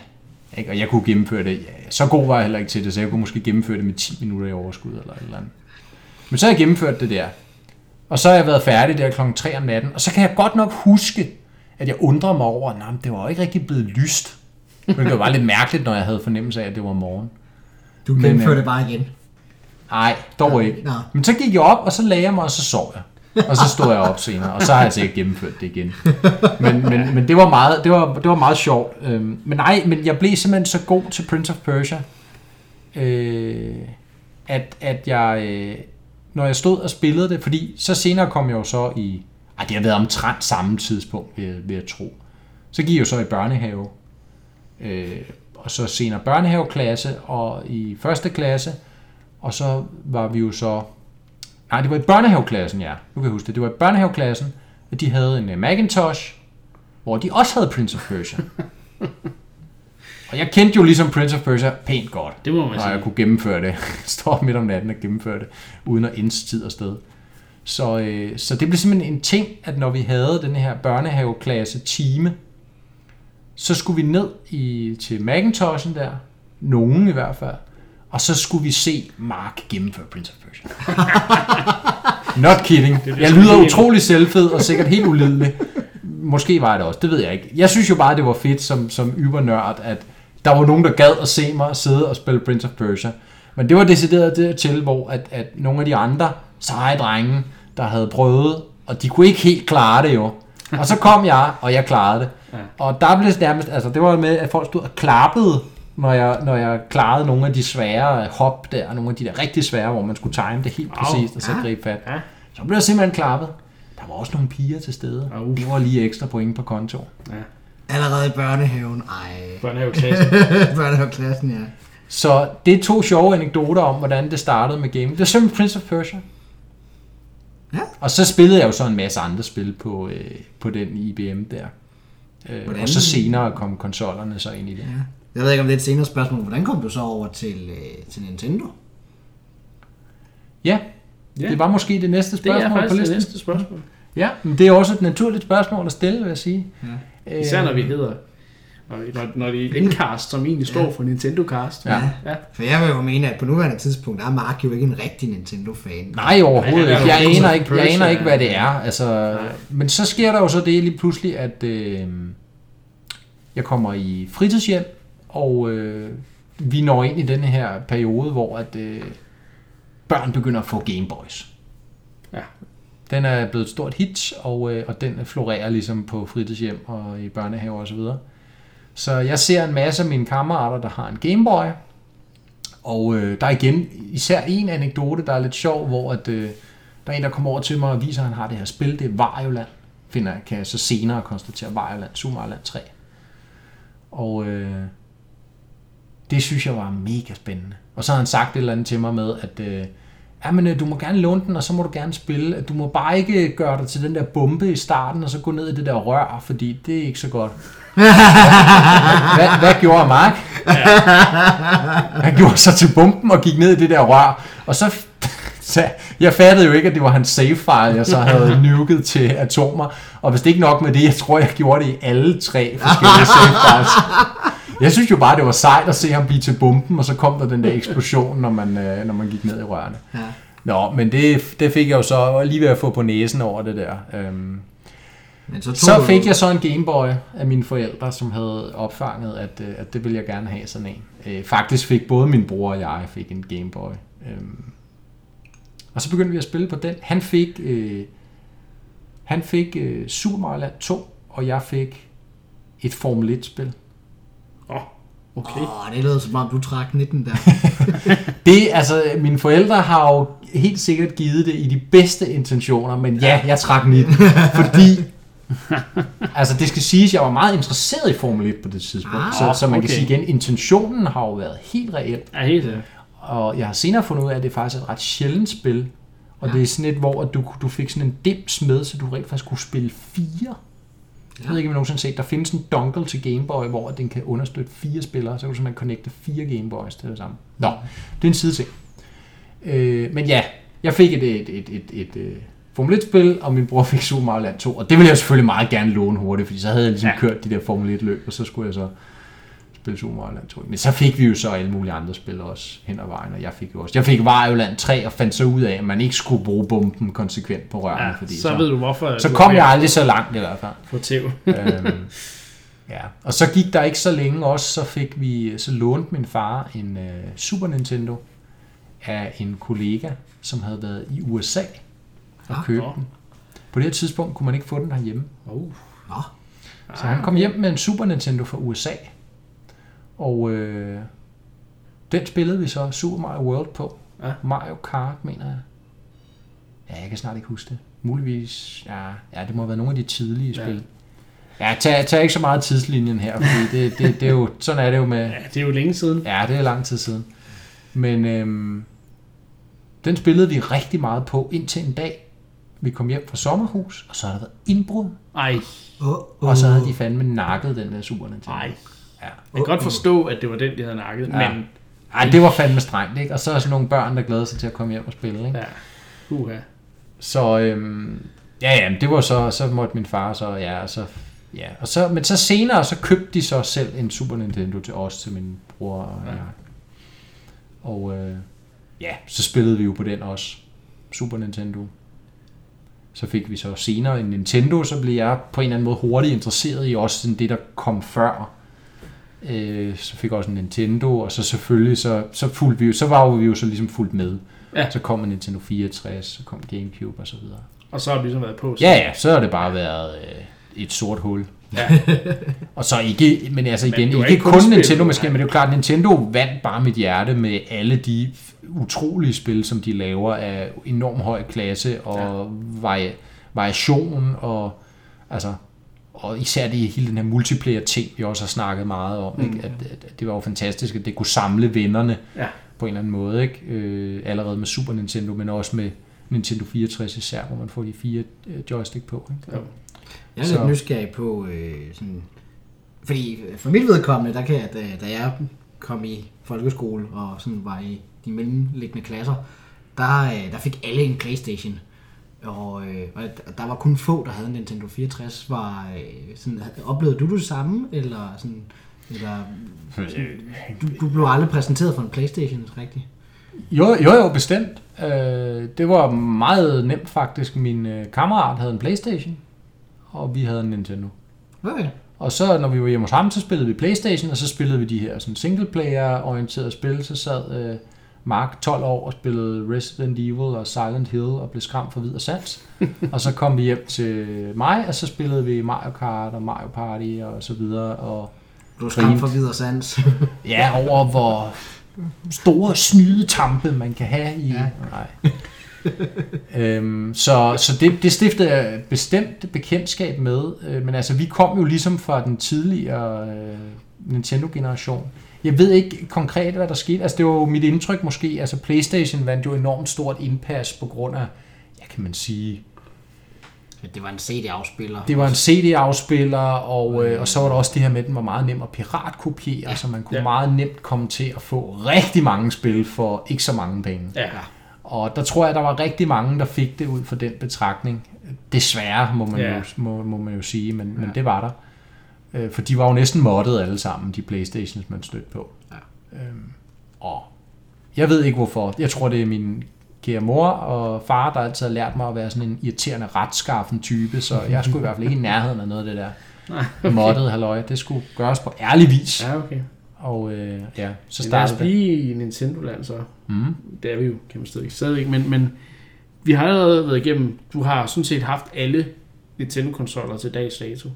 Ikke? Og jeg kunne gennemføre det, ja, så god var jeg heller ikke til det, så jeg kunne måske gennemføre det med 10 minutter i overskud eller et eller andet. Men så har jeg gennemført det der. Og så har jeg været færdig der klokken 3 om natten. Og så kan jeg godt nok huske, at jeg undrer mig over, at det var jo ikke rigtig blevet lyst. Men det var bare lidt mærkeligt, når jeg havde fornemmelse af, at det var morgen. Du gennemførte øh, det bare igen. Nej, dog ikke. Nå. Men så gik jeg op, og så lagde jeg mig, og så sov jeg. Og så stod jeg op senere, og så har jeg sikkert gennemført det igen. Men, men, men det, var meget, det, var, det var meget sjovt. Øhm, Men nej, men jeg blev simpelthen så god til Prince of Persia, øh, at, at jeg, øh, når jeg stod og spillede det, fordi så senere kom jeg jo så i, ej, det har været omtrent samme tidspunkt, vil, jeg- vil jeg tro. Så gik jeg jo så i børnehave, øh, og så senere børnehaveklasse, og i første klasse, og så var vi jo så... Nej, det var i børnehaveklassen, ja. Nu kan jeg huske det. Det var i børnehaveklassen, at de havde en uh, Macintosh, hvor de også havde Prince of Persia. og jeg kendte jo ligesom Prince of Persia pænt godt. Det må man Og sige. jeg kunne gennemføre det. Stå midt om natten og gennemføre det, uden at ends tid og sted. Så, øh, så det blev simpelthen en ting, at når vi havde den her børnehaveklasse time, så skulle vi ned i, til Macintoshen der, nogen i hvert fald, og så skulle vi se Mark gennemføre Prince of Persia. Not kidding. Jeg lyder utrolig selvfed og sikkert helt ulidelig. Måske var det også, det ved jeg ikke. Jeg synes jo bare, det var fedt som, som ybernørd, at der var nogen, der gad at se mig sidde og spille Prince of Persia. Men det var decideret dertil, hvor at, at nogle af de andre seje drenge, der havde prøvet, og de kunne ikke helt klare det jo. Og så kom jeg, og jeg klarede det. Og der blev det nærmest, altså det var med, at folk stod og klappede, når jeg, når jeg klarede nogle af de svære hop der, nogle af de der rigtig svære, hvor man skulle time det helt Au. præcist og så Ja. gribe fat. Ja. Så blev jeg simpelthen klappet. Der var også nogle piger til stede. Au. Det var lige ekstra point på konto. Allerede i børnehaven. Ej. Børnehaveklasse. Børnehaveklassen, ja. Så det er to sjove anekdoter om, hvordan det startede med gaming. Det var simpelthen Prince of Persia. Ja. Og så spillede jeg jo så en masse andre spil på, øh, på den IBM der. Øh, Hvordan- og så senere kom konsollerne så ind i det. ja. Jeg ved ikke, om det er et senere spørgsmål. Hvordan kom du så over til, øh, til Nintendo? Ja, Ja. det var måske det næste Det spørgsmål er på faktisk det listen. næste spørgsmål. Ja, men det er også et naturligt spørgsmål at stille, vil jeg sige. Ja. Især når vi hedder... Når, når, det er Endcast, som egentlig står for Nintendo Cast. Ja. ja. For jeg vil jo mene, at på nuværende tidspunkt der er Mark jo ikke en rigtig Nintendo-fan. Nej, overhovedet ikke. er Jeg aner ikke, jeg aner ikke, hvad det er. Altså, Nej. men så sker der jo så det lige pludselig, at øh, jeg kommer i fritidshjem, og øh, vi når ind i den her periode, hvor at, øh, børn begynder at få Gameboys. Ja. Den er blevet et stort hit, og, øh, og den florerer ligesom på fritidshjem og i børnehaver osv. Så, så jeg ser en masse af mine kammerater, der har en Gameboy, og øh, der er igen især en anekdote, der er lidt sjov, hvor at, øh, der er en, der kommer over til mig og viser, at han har det her spil. Det er Varjoland, finder, jeg- kan jeg så senere konstatere. Varjoland, Super Land 3. Og øh, det synes jeg var mega spændende. Og så har han sagt et eller andet til mig med, at øh, ja, men, øh, du må gerne låne den, og så må du gerne spille. Du må bare ikke gøre dig til den der bombe i starten, og så gå ned i det der rør, fordi det er ikke så godt hvad, hvad gjorde Mark? Han gjorde sig til bomben og gik ned i det der rør, og så, så jeg fattede jo ikke, at det var hans save file, jeg så havde nuket til atomer, og hvis det ikke nok med det, jeg tror, jeg gjorde det i alle tre forskellige save files. Jeg synes jo bare, det var sejt at se ham blive til bomben, og så kom der den der eksplosion, når man, øh, når man gik ned i rørene. Ja. Nå, men det, det fik jeg jo så lige ved at få på næsen over det der. Øhm, Men så, tog så du- fik jeg så en Gameboy af mine forældre, som havde opfanget, at, øh, at det ville jeg gerne have sådan en. Øh, faktisk fik både min bror og jeg fik en Gameboy. Øhm, og så begyndte vi at spille på den. Han fik, øh, han fik øh, Super Mario Land 2, og jeg fik et Formel 1-spil. Åh, okay. Åh, det lød som om, du trak 19 der. Det, altså, mine forældre har jo helt sikkert givet det i de bedste intentioner, men ja, jeg trak 19, fordi altså det skal siges, jeg var meget interesseret i Formel 1 på det tidspunkt, Ah, så, så man kan okay. sige igen, intentionen har jo været helt reel, Ja, helt sikkert. og jeg har senere fundet ud af, at det er faktisk et ret sjældent spil, og Ja. det er sådan et, hvor du, du fik sådan en dims med, så du rent faktisk kunne spille fire. Jeg ved ikke, om I nogensinde set, der findes en dongle til Game Boy, hvor den kan understøtte fire spillere, så kan du simpelthen connecte fire Game Boys til det samme. Nå, det er en side ting. Øh, men ja, jeg fik et, et, et, et, et, et Formel 1-spil, og min bror fik Super Mario Land 2, og det ville jeg selvfølgelig meget gerne låne hurtigt, fordi så havde jeg ligesom Ja. kørt de der Formel 1-løb, og så skulle jeg så spille Super Mario Land 2. Men så fik vi jo så alle mulige andre spil også hen ad vejen, og jeg fik jo også. Jeg fik Wario Land 3 og fandt så ud af, at man ikke skulle bruge bomben konsekvent på rørene, Ja, fordi så, ved du hvorfor. så du kom jeg aldrig så langt i hvert fald. På tæv. øhm, Ja, og så gik der ikke så længe også, så fik vi, så lånte min far en uh, Super Nintendo af en kollega, som havde været i USA og Ah, købte nå. den. På det her tidspunkt kunne man ikke få den herhjemme. Oh. Nå, Så han kom hjem med en Super Nintendo fra USA. Og øh, den spillede vi så Super Mario World på. Ja. Mario Kart, mener jeg. Ja, jeg kan snart ikke huske det. Muligvis, ja, ja det må have været nogle af de tidlige Ja. spil. Ja, tag, tag ikke så meget tidslinjen her, fordi det, det, det er jo, sådan er det jo med... Ja, det er jo længe siden. Ja, det er lang tid siden. Men øhm, den spillede vi rigtig meget på indtil en dag. Vi kom hjem fra sommerhus, og så havde der været indbrud. Ej, oh, oh. Og så havde de fandme nakket den der Super Nintendo. ej. Ja. Jeg kan godt forstå, at det var den, de havde nakket, Ja. men Ej, det var fandme strengt, ikke? Og så er sådan nogle børn, der glæder sig til at komme hjem og spille, ikke? ja. Uha. Så, øhm, ja, ja, det var så, så måtte min far så, ja, og så, ja. Og så, men så senere, så købte de så selv en Super Nintendo til os, til min bror og Ja. jeg. Og øh, ja, så spillede vi jo på den også. Super Nintendo. Så fik vi så senere en Nintendo, så blev jeg på en eller anden måde hurtigt interesseret i også sådan det, der kom før. Øh, så fik jeg også en Nintendo, og så selvfølgelig, så, så, fulgte vi jo, så var vi jo så ligesom fuldt med. Ja. Så kom en Nintendo 64, så kom Gamecube og så videre. Og så har det ligesom været på. Ja, ja, så har det bare været øh, et sort hul. Ja. og så ikke, men altså Men igen, har ikke ikke kun Nintendo måske, men det er jo klart, at Nintendo vandt bare mit hjerte med alle de utrolige spil, som de laver af enorm høj klasse og vari- variation og altså og især det hele den her multiplayer ting, vi også har snakket meget om, mm. ikke? At, at, at, det var jo fantastisk, at det kunne samle vennerne Ja. på en eller anden måde, ikke? Øh, allerede med Super Nintendo, men også med Nintendo 64 især, hvor man får de fire øh, joystick på. Ikke? Jo. Jeg er Så- lidt nysgerrig på, øh, sådan, fordi for mit vedkommende, der kan jeg, da, da jeg kom i folkeskole og sådan var i de mellemliggende klasser, der, øh, der fik alle en Playstation. Og, øh, og der var kun få, der havde en Nintendo 64. Var, øh, sådan, oplevede du det samme? Eller sådan, eller, du, du blev aldrig præsenteret for en Playstation, rigtigt? Jo, jo, jo, bestemt. Øh, det var meget nemt faktisk. Min øh, kammerat havde en Playstation, og vi havde en Nintendo. Okay. Og så, når vi var hjemme hos ham, så spillede vi Playstation, og så spillede vi de her sådan single-player-orienterede spil. Så sad øh, Mark 12 år og spillede Resident Evil og Silent Hill og blev skræmt for vid og sans. og så kom vi hjem til mig, og så spillede vi Mario Kart og Mario Party og så videre. Og Du skræmt for videre sans. ja, over hvor store snydetampe man kan have i... Ja. Nej. øhm, så så det, det stiftede jeg bestemt bekendtskab med. Øh, men altså, vi kom jo ligesom fra den tidligere øh, Nintendo-generation. Jeg ved ikke konkret, hvad der skete. Altså, det var jo mit indtryk måske. Altså, Playstation vandt jo enormt stort indpas på grund af, ja, kan man sige, Det var en CD-afspiller. det var en CD-afspiller, og, øh, og så var der også det her med, at den var meget nem at piratkopiere, ja. så man kunne Ja. ja. meget nemt komme til at få rigtig mange spil for ikke så mange penge. Ja. Og der tror jeg, der var rigtig mange, der fik det ud fra den betragtning. Desværre, må man, Ja. jo, må, må man jo sige, men, ja. men det var der. Øh, For de var jo næsten moddet alle sammen, de Playstations, man stødte på. Ja. Øhm, og jeg ved ikke hvorfor. Jeg tror, det er min kære mor og far, der altid har lært mig at være sådan en irriterende retskaffen type, så jeg skulle i hvert fald ikke i nærheden af noget af det der Nej, okay. moddet halløj. Det skulle gøres på ærlig vis. Ja, okay. Og øh, ja, så Så lad os det. i Nintendo-land så. Mm. Det er vi jo, kan man stadig stadigvæk. Men, men vi har allerede været igennem, du har sådan set haft alle Nintendo-konsoller til dags dato.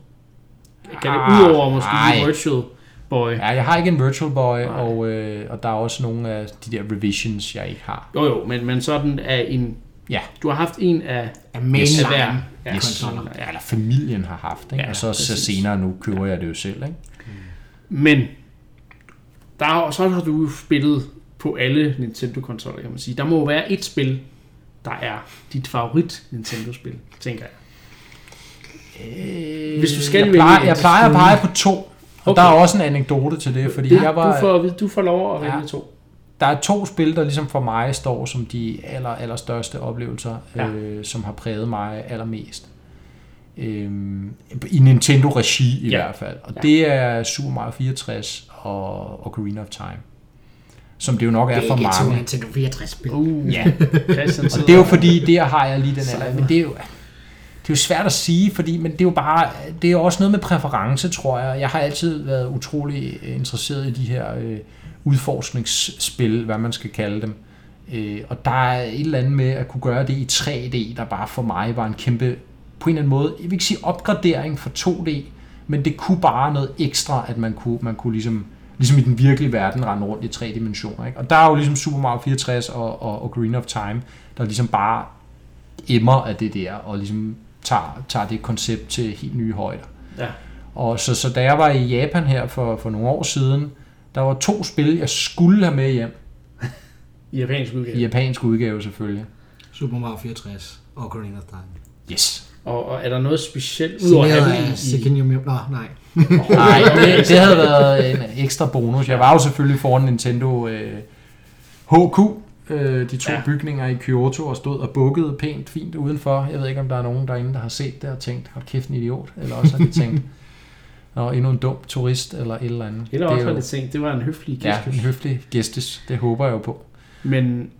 Kan det Ah, udover måske nej. Virtual Boy? Ja, jeg har ikke en Virtual Boy, Nej. og, øh, og der er også nogle af de der revisions, jeg ikke har. Jo jo, men, men sådan er en... Ja. Du har haft en af, Af af mainline. hver. Ja, Yes. konsoller. Ja, eller familien har haft, ikke? Ja, Ja, og så, så senere nu køber jeg det jo selv. Ikke? Men der er, så har du spillet på alle Nintendo-konsoller, kan man sige. Der må jo være et spil, der er dit favorit Nintendo-spil, tænker jeg. Hvis du skal jeg plejer, jeg plejer at pege på to, og Okay. der er også en anekdote til det, fordi det, jeg var, du, får, du får lov at vælge Ja. to. der er to spil, der ligesom for mig står som de aller, aller største oplevelser, Ja. øh, som har præget mig allermest. Øhm, I Nintendo-regi i Ja. hvert fald. Og ja. det er Super Mario 64 og Ocarina of Time. Som det jo nok er Det for er ikke to mange. Nintendo 64 spil. Uh, Ja, og det er jo fordi, der har jeg lige den alder. Men det er jo, det er jo svært at sige, fordi, men det er jo bare, det er også noget med præference, tror jeg. Jeg har altid været utrolig interesseret i de her øh, udforskningsspil, hvad man skal kalde dem. Øh, og der er et eller andet med at kunne gøre det i 3D, der bare for mig var en kæmpe, på en eller anden måde, jeg vil ikke sige opgradering for 2D, men det kunne bare noget ekstra, at man kunne, man kunne ligesom, ligesom i den virkelige verden rende rundt i tre dimensioner. Ikke? Og der er jo ligesom Super Mario 64 og, og, og Green of Time, der ligesom bare emmer af det der, og ligesom tager, tager det koncept til helt nye højder. Ja. Og så, så da jeg var i Japan her for, for nogle år siden, der var to spil, jeg skulle have med hjem. I japansk udgave. I japansk udgave selvfølgelig. Super Mario 64 og Ocarina of Time. Yes. Og, og er der noget specielt, af dem i, Second Yumi... Nå, nej. Nej, det, det havde været en ekstra bonus. Jeg var jo selvfølgelig foran Nintendo øh, HQ, øh, de to Ja. ja. bygninger i Kyoto, og stod og bukkede pænt fint udenfor. Jeg ved ikke, om der er nogen derinde, der har set det og tænkt, hold kæft en idiot. Eller også har de tænkt, Nå, endnu en dum turist eller et eller andet. Eller det også har de tænkt, det var en høflig ja, gæst. en høflig gæstes. Det håber jeg jo på. Men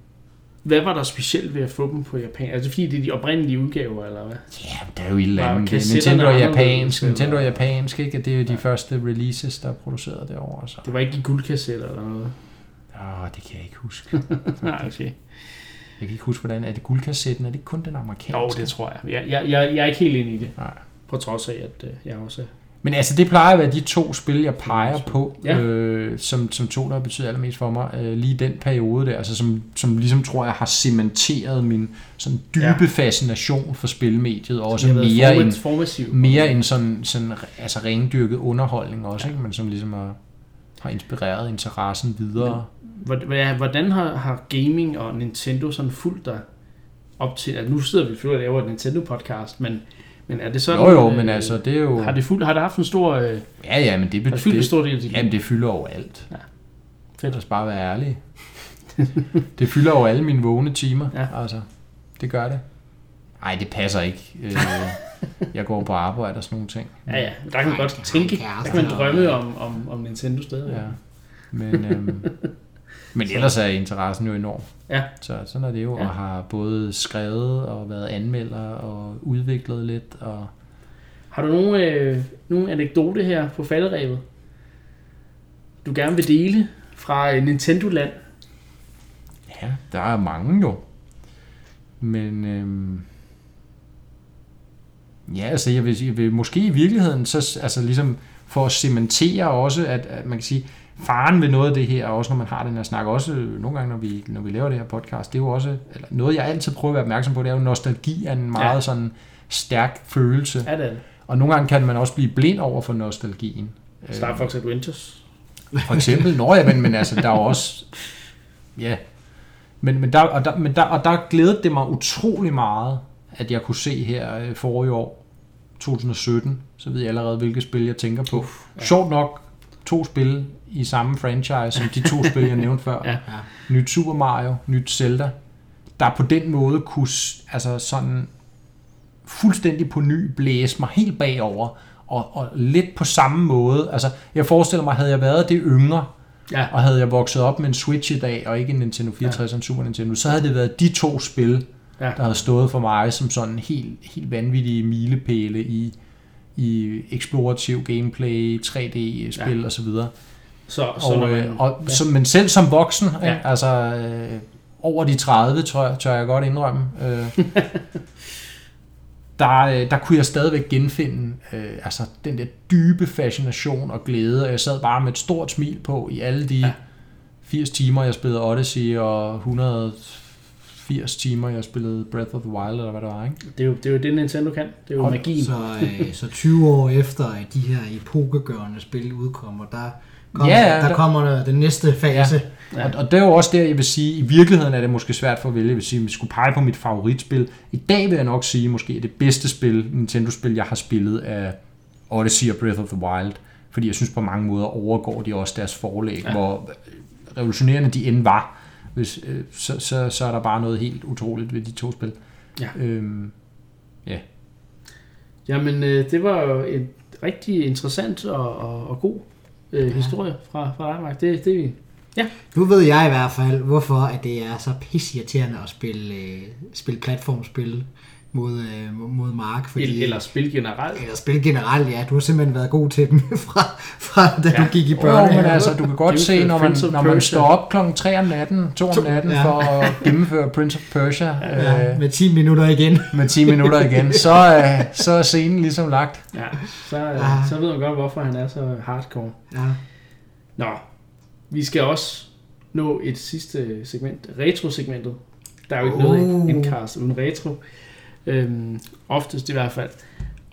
hvad var der specielt ved at få dem på japan? Altså fordi det er de oprindelige udgaver, eller hvad? Ja, der er jo et eller andet. kassetterne Nintendo er japansk? Nintendo er japansk, ikke? Det er jo de første releases, der er produceret derovre. Så. Det var ikke i guldkassetter eller noget? Åh, det kan jeg ikke huske. Nej, okay. Jeg kan ikke huske, hvordan er det guldkassetten? Er det kun den amerikanske? Jo, det tror jeg. Jeg, jeg, jeg, jeg er ikke helt inde i det. Nej. På trods af, at øh, jeg også er. Men altså, det plejer at være de to spil, jeg peger på, Ja. øh, som, som to, der har betydet allermest for mig, øh, lige den periode der, altså som, som ligesom tror jeg har cementeret min sådan dybe Ja. fascination for spilmediet, og også mere end, formativ. mere end sådan, sådan altså rendyrket underholdning også, ja. ikke? men som ligesom har, har inspireret interessen videre. Hvad- Hvordan har, har gaming og Nintendo sådan fulgt dig op til, at nu sidder vi og laver et Nintendo-podcast, men, men er det sådan... Jo jo, øh, men altså, det er jo... Har det, fuldt, har det haft en stor, øh, Ja, ja, men det, har det fyldt en det, stor del af dit jamen, det fylder over alt. Ja. Fedt. Lad os bare være ærlige. det fylder over alle mine vågne timer. Ja. Altså, det gør det. Nej, det passer ikke. Øh, jeg går på arbejde og sådan nogle ting. Ja, ja. Der kan man Ej, godt tænke, der kan man drømme om, om, om Nintendo stadig. Ja. Men, øhm, men ellers er interessen jo enorm. Ja. Så sådan er det jo, Ja. og har både skrevet og været anmelder og udviklet lidt. Og Har du nogen, øh, nogen anekdote her på falderæbet, du gerne vil dele fra øh, Nintendo-land? ja, der er mange jo. Men øhm, ja, altså jeg vil, jeg vil måske i virkeligheden så altså ligesom for at cementere også, at, at man kan sige, faren ved noget af det her, også når man har den her snak, også nogle gange, når vi, når vi laver det her podcast, det er jo også, eller noget jeg altid prøver at være opmærksom på, det er jo nostalgi er en meget Ja. ja. sådan stærk følelse. Er det Og nogle gange kan man også blive blind over for nostalgien. Star Fox Adventures? For eksempel, nå ja, men, men altså, der er jo også, ja, men, men, der, og, der, men der, og der glædede det mig utrolig meget, at jeg kunne se her øh, forrige år, 2017, så ved jeg allerede, hvilke spil jeg tænker på. Uff, ja. Sjovt nok, to spil i samme franchise, som de to spil, jeg nævnte før. Ja. Nyt Super Mario, nyt Zelda, der på den måde kunne altså sådan fuldstændig på ny blæse mig helt bagover, og, og lidt på samme måde. Altså, jeg forestiller mig, havde jeg været det yngre, Ja. og havde jeg vokset op med en Switch i dag, og ikke en Nintendo 64 og en Super Nintendo, så havde det været de to spil, Ja. der havde stået for mig som sådan helt, helt vanvittige milepæle i, i eksplorativ gameplay, 3D-spil Ja. osv. Så, så og, når man, øh, og som, men selv som voksen, Ja. ja. altså øh, over de 30, tror jeg, tør jeg godt indrømme, øh, der, øh, der kunne jeg stadigvæk genfinde øh, altså den der dybe fascination og glæde, og jeg sad bare med et stort smil på i alle de Ja. ja. 80 timer, jeg spillede Odyssey, og 180 timer, jeg spillede Breath of the Wild, eller hvad det var, ikke? det, er jo, det er jo det, Nintendo kan. Det er jo Og magien. Så, øh, så 20 år efter, at de her epokegørende spil udkommer, der kommer, Ja, ja, der der- kommer den næste fase. Ja. Og, og det er jo også der, jeg vil sige, i virkeligheden er det måske svært for at vælge. Jeg vil sige, hvis jeg skulle pege på mit favoritspil. I dag vil jeg nok sige, måske det bedste spil, Nintendo-spil, jeg har spillet, er Odyssey og Breath of the Wild. Fordi jeg synes på mange måder overgår de også deres forlæg, Ja. ja. hvor revolutionerende de end var. Hvis, øh, så, så, så er der bare noget helt utroligt ved de to spil. Ja. Øhm, Jamen, øh, det var jo en rigtig interessant og, og, og god øh, historie fra, fra dig, Mark. Det, det, Nu ved jeg i hvert fald, hvorfor at det er så pissirriterende at spille, øh, spille platformspil mod, øh, mod Mark. Fordi, eller spil generelt. Eller spil generelt, ja. Du har simpelthen været god til dem fra, fra da ja. du gik i børnehave. Jo, men altså, du kan godt se, når man, når man står op klokken 3 om natten, 2 om natten, ja. for at gennemføre Prince of Persia. Ja, øh, med 10 minutter igen. med 10 minutter igen. Så, øh, så er scenen ligesom lagt. Ja, så, øh, ja. så ved man godt, hvorfor han er så hardcore. Ja. Nå, vi skal også nå et sidste segment, retro-segmentet. Der er jo ikke oh. noget indkast uden retro. Øhm, oftest i hvert fald.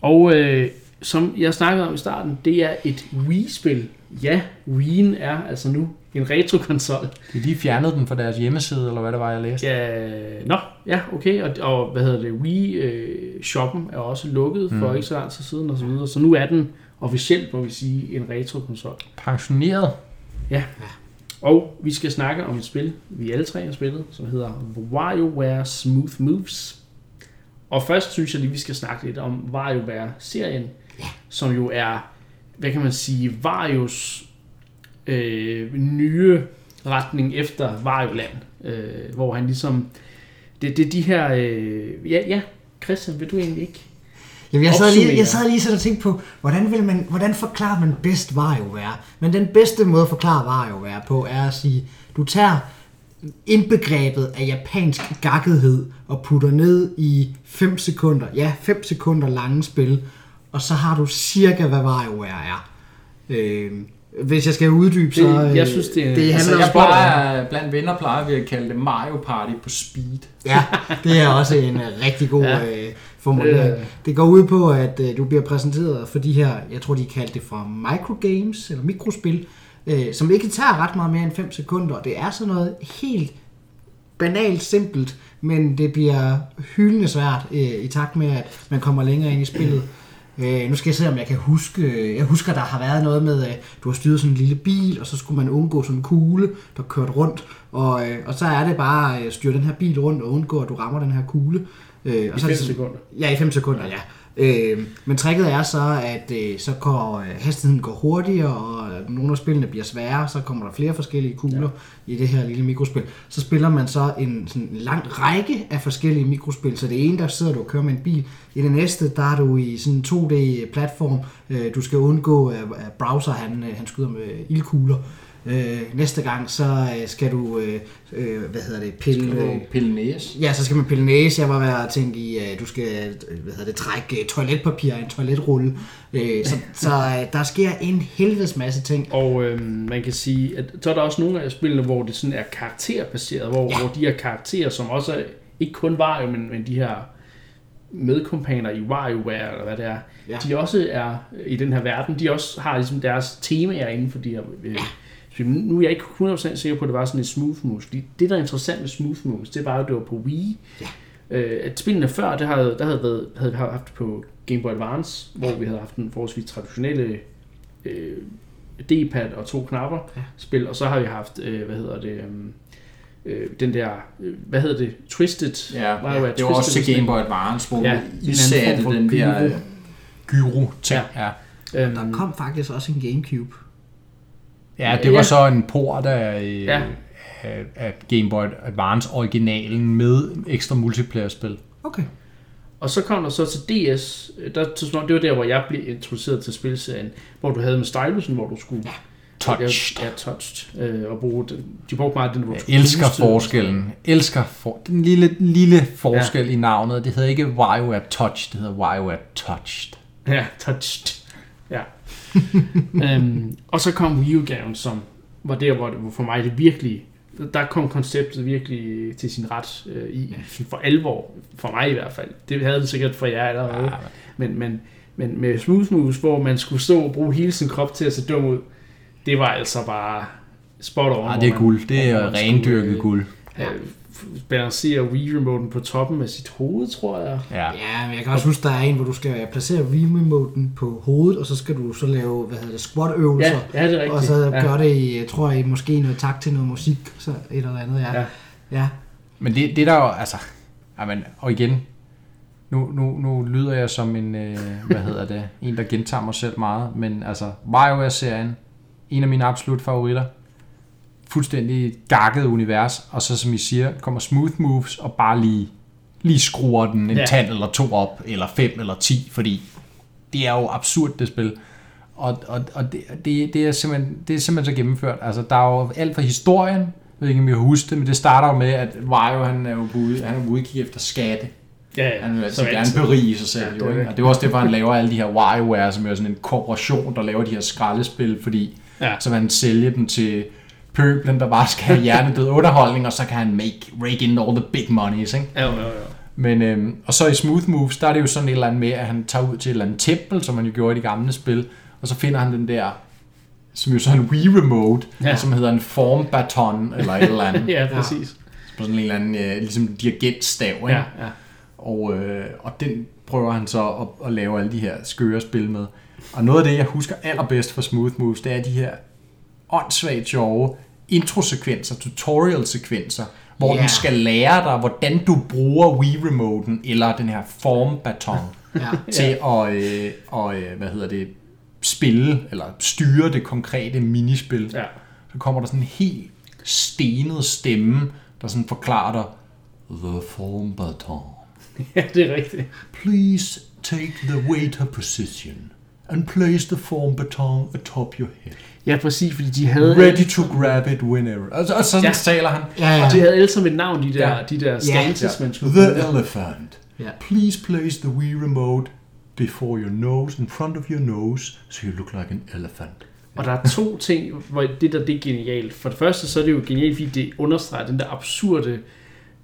Og øh, som jeg snakkede om i starten, det er et Wii-spil. Ja, Wii'en er altså nu en retro-konsol. De lige fjernede den fra deres hjemmeside, eller hvad det var, jeg læste? Ja, nå, ja, okay. Og, og hvad hedder det, Wii-shoppen øh, er også lukket for mm. ikke så lang tid siden, og så videre. Så nu er den officielt, må vi sige, en retro-konsol. Pensioneret? Ja. Og vi skal snakke om et spil, vi alle tre har spillet, som hedder WarioWare Smooth Moves. Og først synes jeg lige, vi skal snakke lidt om WarioWare-serien, ja. som jo er, hvad kan man sige, Varios øh, nye retning efter Wario-land, øh, hvor han ligesom, det, det er de her, øh, ja, ja, Christian, vil du egentlig ikke Jamen, jeg, sad lige, jeg sad lige sådan og tænkte på, hvordan, vil man, hvordan forklarer man bedst WarioWare? Men den bedste måde at forklare WarioWare på, er at sige, du tager indbegrebet af japansk gakkethed og putter ned i 5 sekunder, ja, 5 sekunder lange spil, og så har du cirka, hvad WarioWare er. Øh, hvis jeg skal uddybe, så... Det, jeg synes, det, det altså, jeg plejer, blandt venner plejer vi at kalde det Mario Party på speed. Ja, det er også en uh, rigtig god ja. uh, formulering. Øh. Det går ud på, at uh, du bliver præsenteret for de her, jeg tror, de kaldte det for microgames, eller mikrospil, uh, som ikke tager ret meget mere end 5 sekunder. Det er sådan noget helt banalt simpelt, men det bliver hyldende svært uh, i takt med, at man kommer længere ind i spillet. Øh, nu skal jeg se, om jeg kan huske. Jeg husker, der har været noget med, at du har styret sådan en lille bil, og så skulle man undgå sådan en kugle, der kørte rundt. Og, øh, og så er det bare at styre den her bil rundt og undgå, at du rammer den her kugle. Øh, og I så 5 sekunder? Ja, i 5 sekunder, ja. Øh, men tricket er så, at øh, så går øh, hastigheden går hurtigere, og nogle af spillene bliver sværere, så kommer der flere forskellige kugler ja. i det her lille mikrospil. Så spiller man så en sådan en lang række af forskellige mikrospil, så det ene, der sidder du og kører med en bil, i det næste, der er du i sådan en 2D-platform, øh, du skal undgå, at browser han, øh, han skyder med ildkugler. Øh, næste gang, så øh, skal du, øh, øh, hvad hedder det, pille... Skal du pille næse? Ja, så skal man pille næse. Jeg var ved at tænke i, øh, du skal, hvad hedder det, trække øh, toiletpapir en toiletrulle. Øh, så så øh, der sker en helvedes masse ting. Og øh, man kan sige, at så er der også nogle af spillene, hvor det sådan er karakterbaseret, hvor, ja. hvor de her karakterer, som også er, ikke kun var, men, men de her medkompaner i WarioWare, eller hvad det er, ja. de også er i den her verden, de også har ligesom deres temaer inden for de her øh, ja nu er jeg ikke 100% sikker på, at det var sådan en smooth moves. Fordi det, der er interessant med smooth moves, det er bare, at det var på Wii. Ja. Øh, at spillene før, det havde, der havde, været, havde vi haft på Game Boy Advance, hvor vi havde haft en forholdsvis traditionelle øh, D-pad og to knapper ja. spil, og så har vi haft, øh, hvad hedder det, øhm, øh, den der, øh, hvad hedder det, Twisted. Ja, var ja, det var også til Game Boy Advance, hvor ja, vi satte den der gyro-ting. Ja. Ja. Øhm, der kom faktisk også en Gamecube. Ja, det var ja. så en port af, ja. af, af Game Boy Advance originalen med ekstra multiplayer-spil. Okay. Og så kom der så til DS, der, det var der, hvor jeg blev introduceret til spilserien, hvor du havde med stylusen, hvor du skulle... Ja. Touched. Ja, touched. Øh, og bruge den. De brugte meget den, hvor du Jeg elsker forskellen. Elsker for, den lille, lille forskel ja. i navnet. Det hedder ikke WarioWare Touch, det hedder WarioWare Touched. Ja, Touched. Ja. øhm, og så kom Wii U-gaven, som var der, hvor, det, hvor for mig det virkelig, der kom konceptet virkelig til sin ret øh, i, for alvor, for mig i hvert fald. Det havde det sikkert for jer allerede. Ja, men, men, men med Smooth Moves, hvor man skulle stå og bruge hele sin krop til at se dum ud, det var altså bare spot on. Ja, det er guld. Det er rendyrket øh, guld. Ja balancere Wii-remoten på toppen af sit hoved, tror jeg. Ja, ja men jeg kan også huske, der er en, hvor du skal placere Wii-remoten på hovedet, og så skal du så lave, hvad hedder det, squat-øvelser. Ja, ja, det er rigtigt. Og så ja. gør det i, jeg tror I måske noget tak til noget musik, så et eller andet, ja. ja. ja. Men det, det der jo, altså, amen, og igen, nu, nu, nu lyder jeg som en, øh, hvad hedder det, en, der gentager mig selv meget, men altså, WarioWare-serien, en af mine absolut favoritter, fuldstændig gakket univers, og så som I siger, kommer smooth moves og bare lige lige skruer den en Ja. tand eller to op, eller fem eller ti, fordi det er jo absurd, det spil. Og, og, og det, det, det, er simpelthen, det er simpelthen så gennemført. Altså, der er jo alt fra historien, jeg ved ikke, om I kan huske det, men det starter jo med, at Wario, han er jo ude, han er ude kigge efter skatte. Ja, ja. Han vil altid Som gerne altid. berige sig selv. Ja, det jo, ikke? det. Og det er også derfor, han laver alle de her WarioWare, som er sådan en korporation, der laver de her skraldespil, fordi Ja. så vil han sælge dem til pøblen, der bare skal have hjernedød underholdning, og så kan han make, rake in all the big monies, ikke? Ja, jo, jo, jo. Men, øhm, og så i Smooth Moves, der er det jo sådan et eller andet med, at han tager ud til et eller andet tempel, som han jo gjorde i de gamle spil, og så finder han den der, som jo så er en Wii Remote, Ja. ja. som hedder en formbaton, eller et eller andet. Ja, præcis. På sådan en eller anden, øh, ligesom dirigentstav, ikke? Ja, ja. Og, øh, og den prøver han så at, at lave alle de her skøre spil med. Og noget af det, jeg husker allerbedst fra Smooth Moves, det er de her åndssvagt sjove introsekvenser, tutorial-sekvenser, hvor yeah. den skal lære dig, hvordan du bruger Wii-remoten, eller den her formbaton, Ja. til at, øh, og, øh, hvad hedder det, spille, eller styre det konkrete minispil. Ja. Så kommer der sådan en helt stenet stemme, der sådan forklarer dig, The formbaton. ja, det er rigtigt. Please take the waiter position and place the form baton atop your head. Ja, præcis, fordi de havde... Ready to grab it whenever. Og, så- og sådan Ja. ja. taler han. Ja, ja. Og de havde alle sammen et navn, de der, Ja. de der stances, man skulle The bruge. elephant. Ja. Please place the Wii remote before your nose, in front of your nose, so you look like an elephant. Og der er to ting, hvor det der det er genialt. For det første, så er det jo genialt, fordi det understreger den der absurde,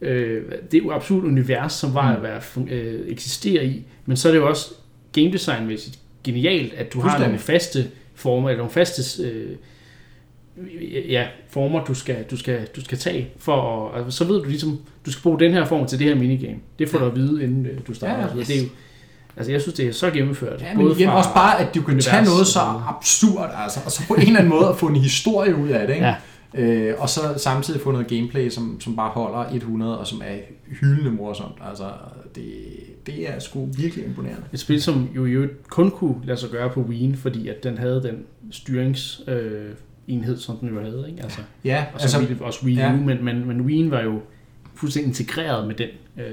øh, det er jo absurd univers, som var at være, øh, eksisterer i. Men så er det jo også game designmæssigt genialt, at du har nogle faste former, eller nogle faste øh, ja, former, du skal, du skal, du skal tage. For at, altså, så ved du ligesom, du skal bruge den her form til det her minigame. Det får du at vide, inden øh, du starter. Ja, Ja, det er jo, altså, jeg synes, det er så gennemført. Ja, men igen, fra- også bare, at du kan tage noget så absurd, altså, og så på en eller anden måde at få en historie ud af det, ikke? Ja. Øh, og så samtidig få noget gameplay, som, som bare holder 100, og som er hyldende morsomt. Altså, det, det er sgu virkelig imponerende. Et spil, som jo øvrigt kun kunne lade sig gøre på Wii, fordi at den havde den styringsenhed, øh, enhed, som den jo havde. Ikke? Altså, Ja, og så altså, også Wii U, ja. men, men, men Wii'en var jo fuldstændig integreret med den øh,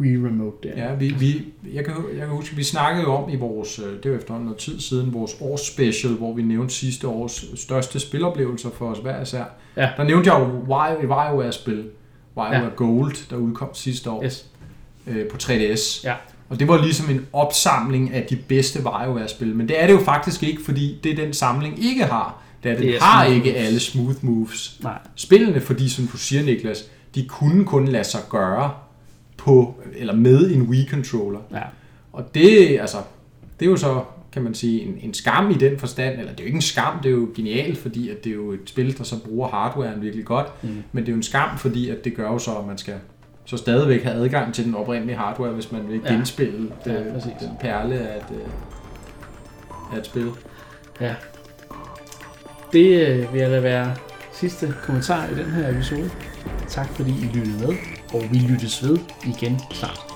Wii Remote der. Ja, vi, vi, jeg, kan, jeg kan huske, vi snakkede jo om i vores, øh, det var efterhånden noget tid siden, vores års special, hvor vi nævnte sidste års største spiloplevelser for os hver især. Ja. Der nævnte jeg jo WarioWare-spil, WarioWare Ja. Gold, der udkom sidste år Yes. Øh, på 3DS. Ja. Og det var ligesom en opsamling af de bedste WarioWare-spil. Men det er det jo faktisk ikke, fordi det den samling ikke har. Det er, den Det er har ikke moves. alle smooth moves. Nej. Spillene, fordi som du siger, Niklas, de kunne kun lade sig gøre på, eller med en Wii-controller. Ja. Og det, altså, det er jo så, kan man sige, en, en skam i den forstand, eller det er jo ikke en skam, det er jo genialt, fordi at det er jo et spil, der så bruger hardwaren virkelig godt, Mm. men det er jo en skam, fordi at det gør jo så, at man skal så stadigvæk have adgang til den oprindelige hardware, hvis man vil genspille Ja, det, præcis. den perle af et, øh, af et spil. ja. Det øh, vil jeg da være sidste kommentar i den her episode. Tak fordi I lyttede med, og vi lyttes ved igen snart.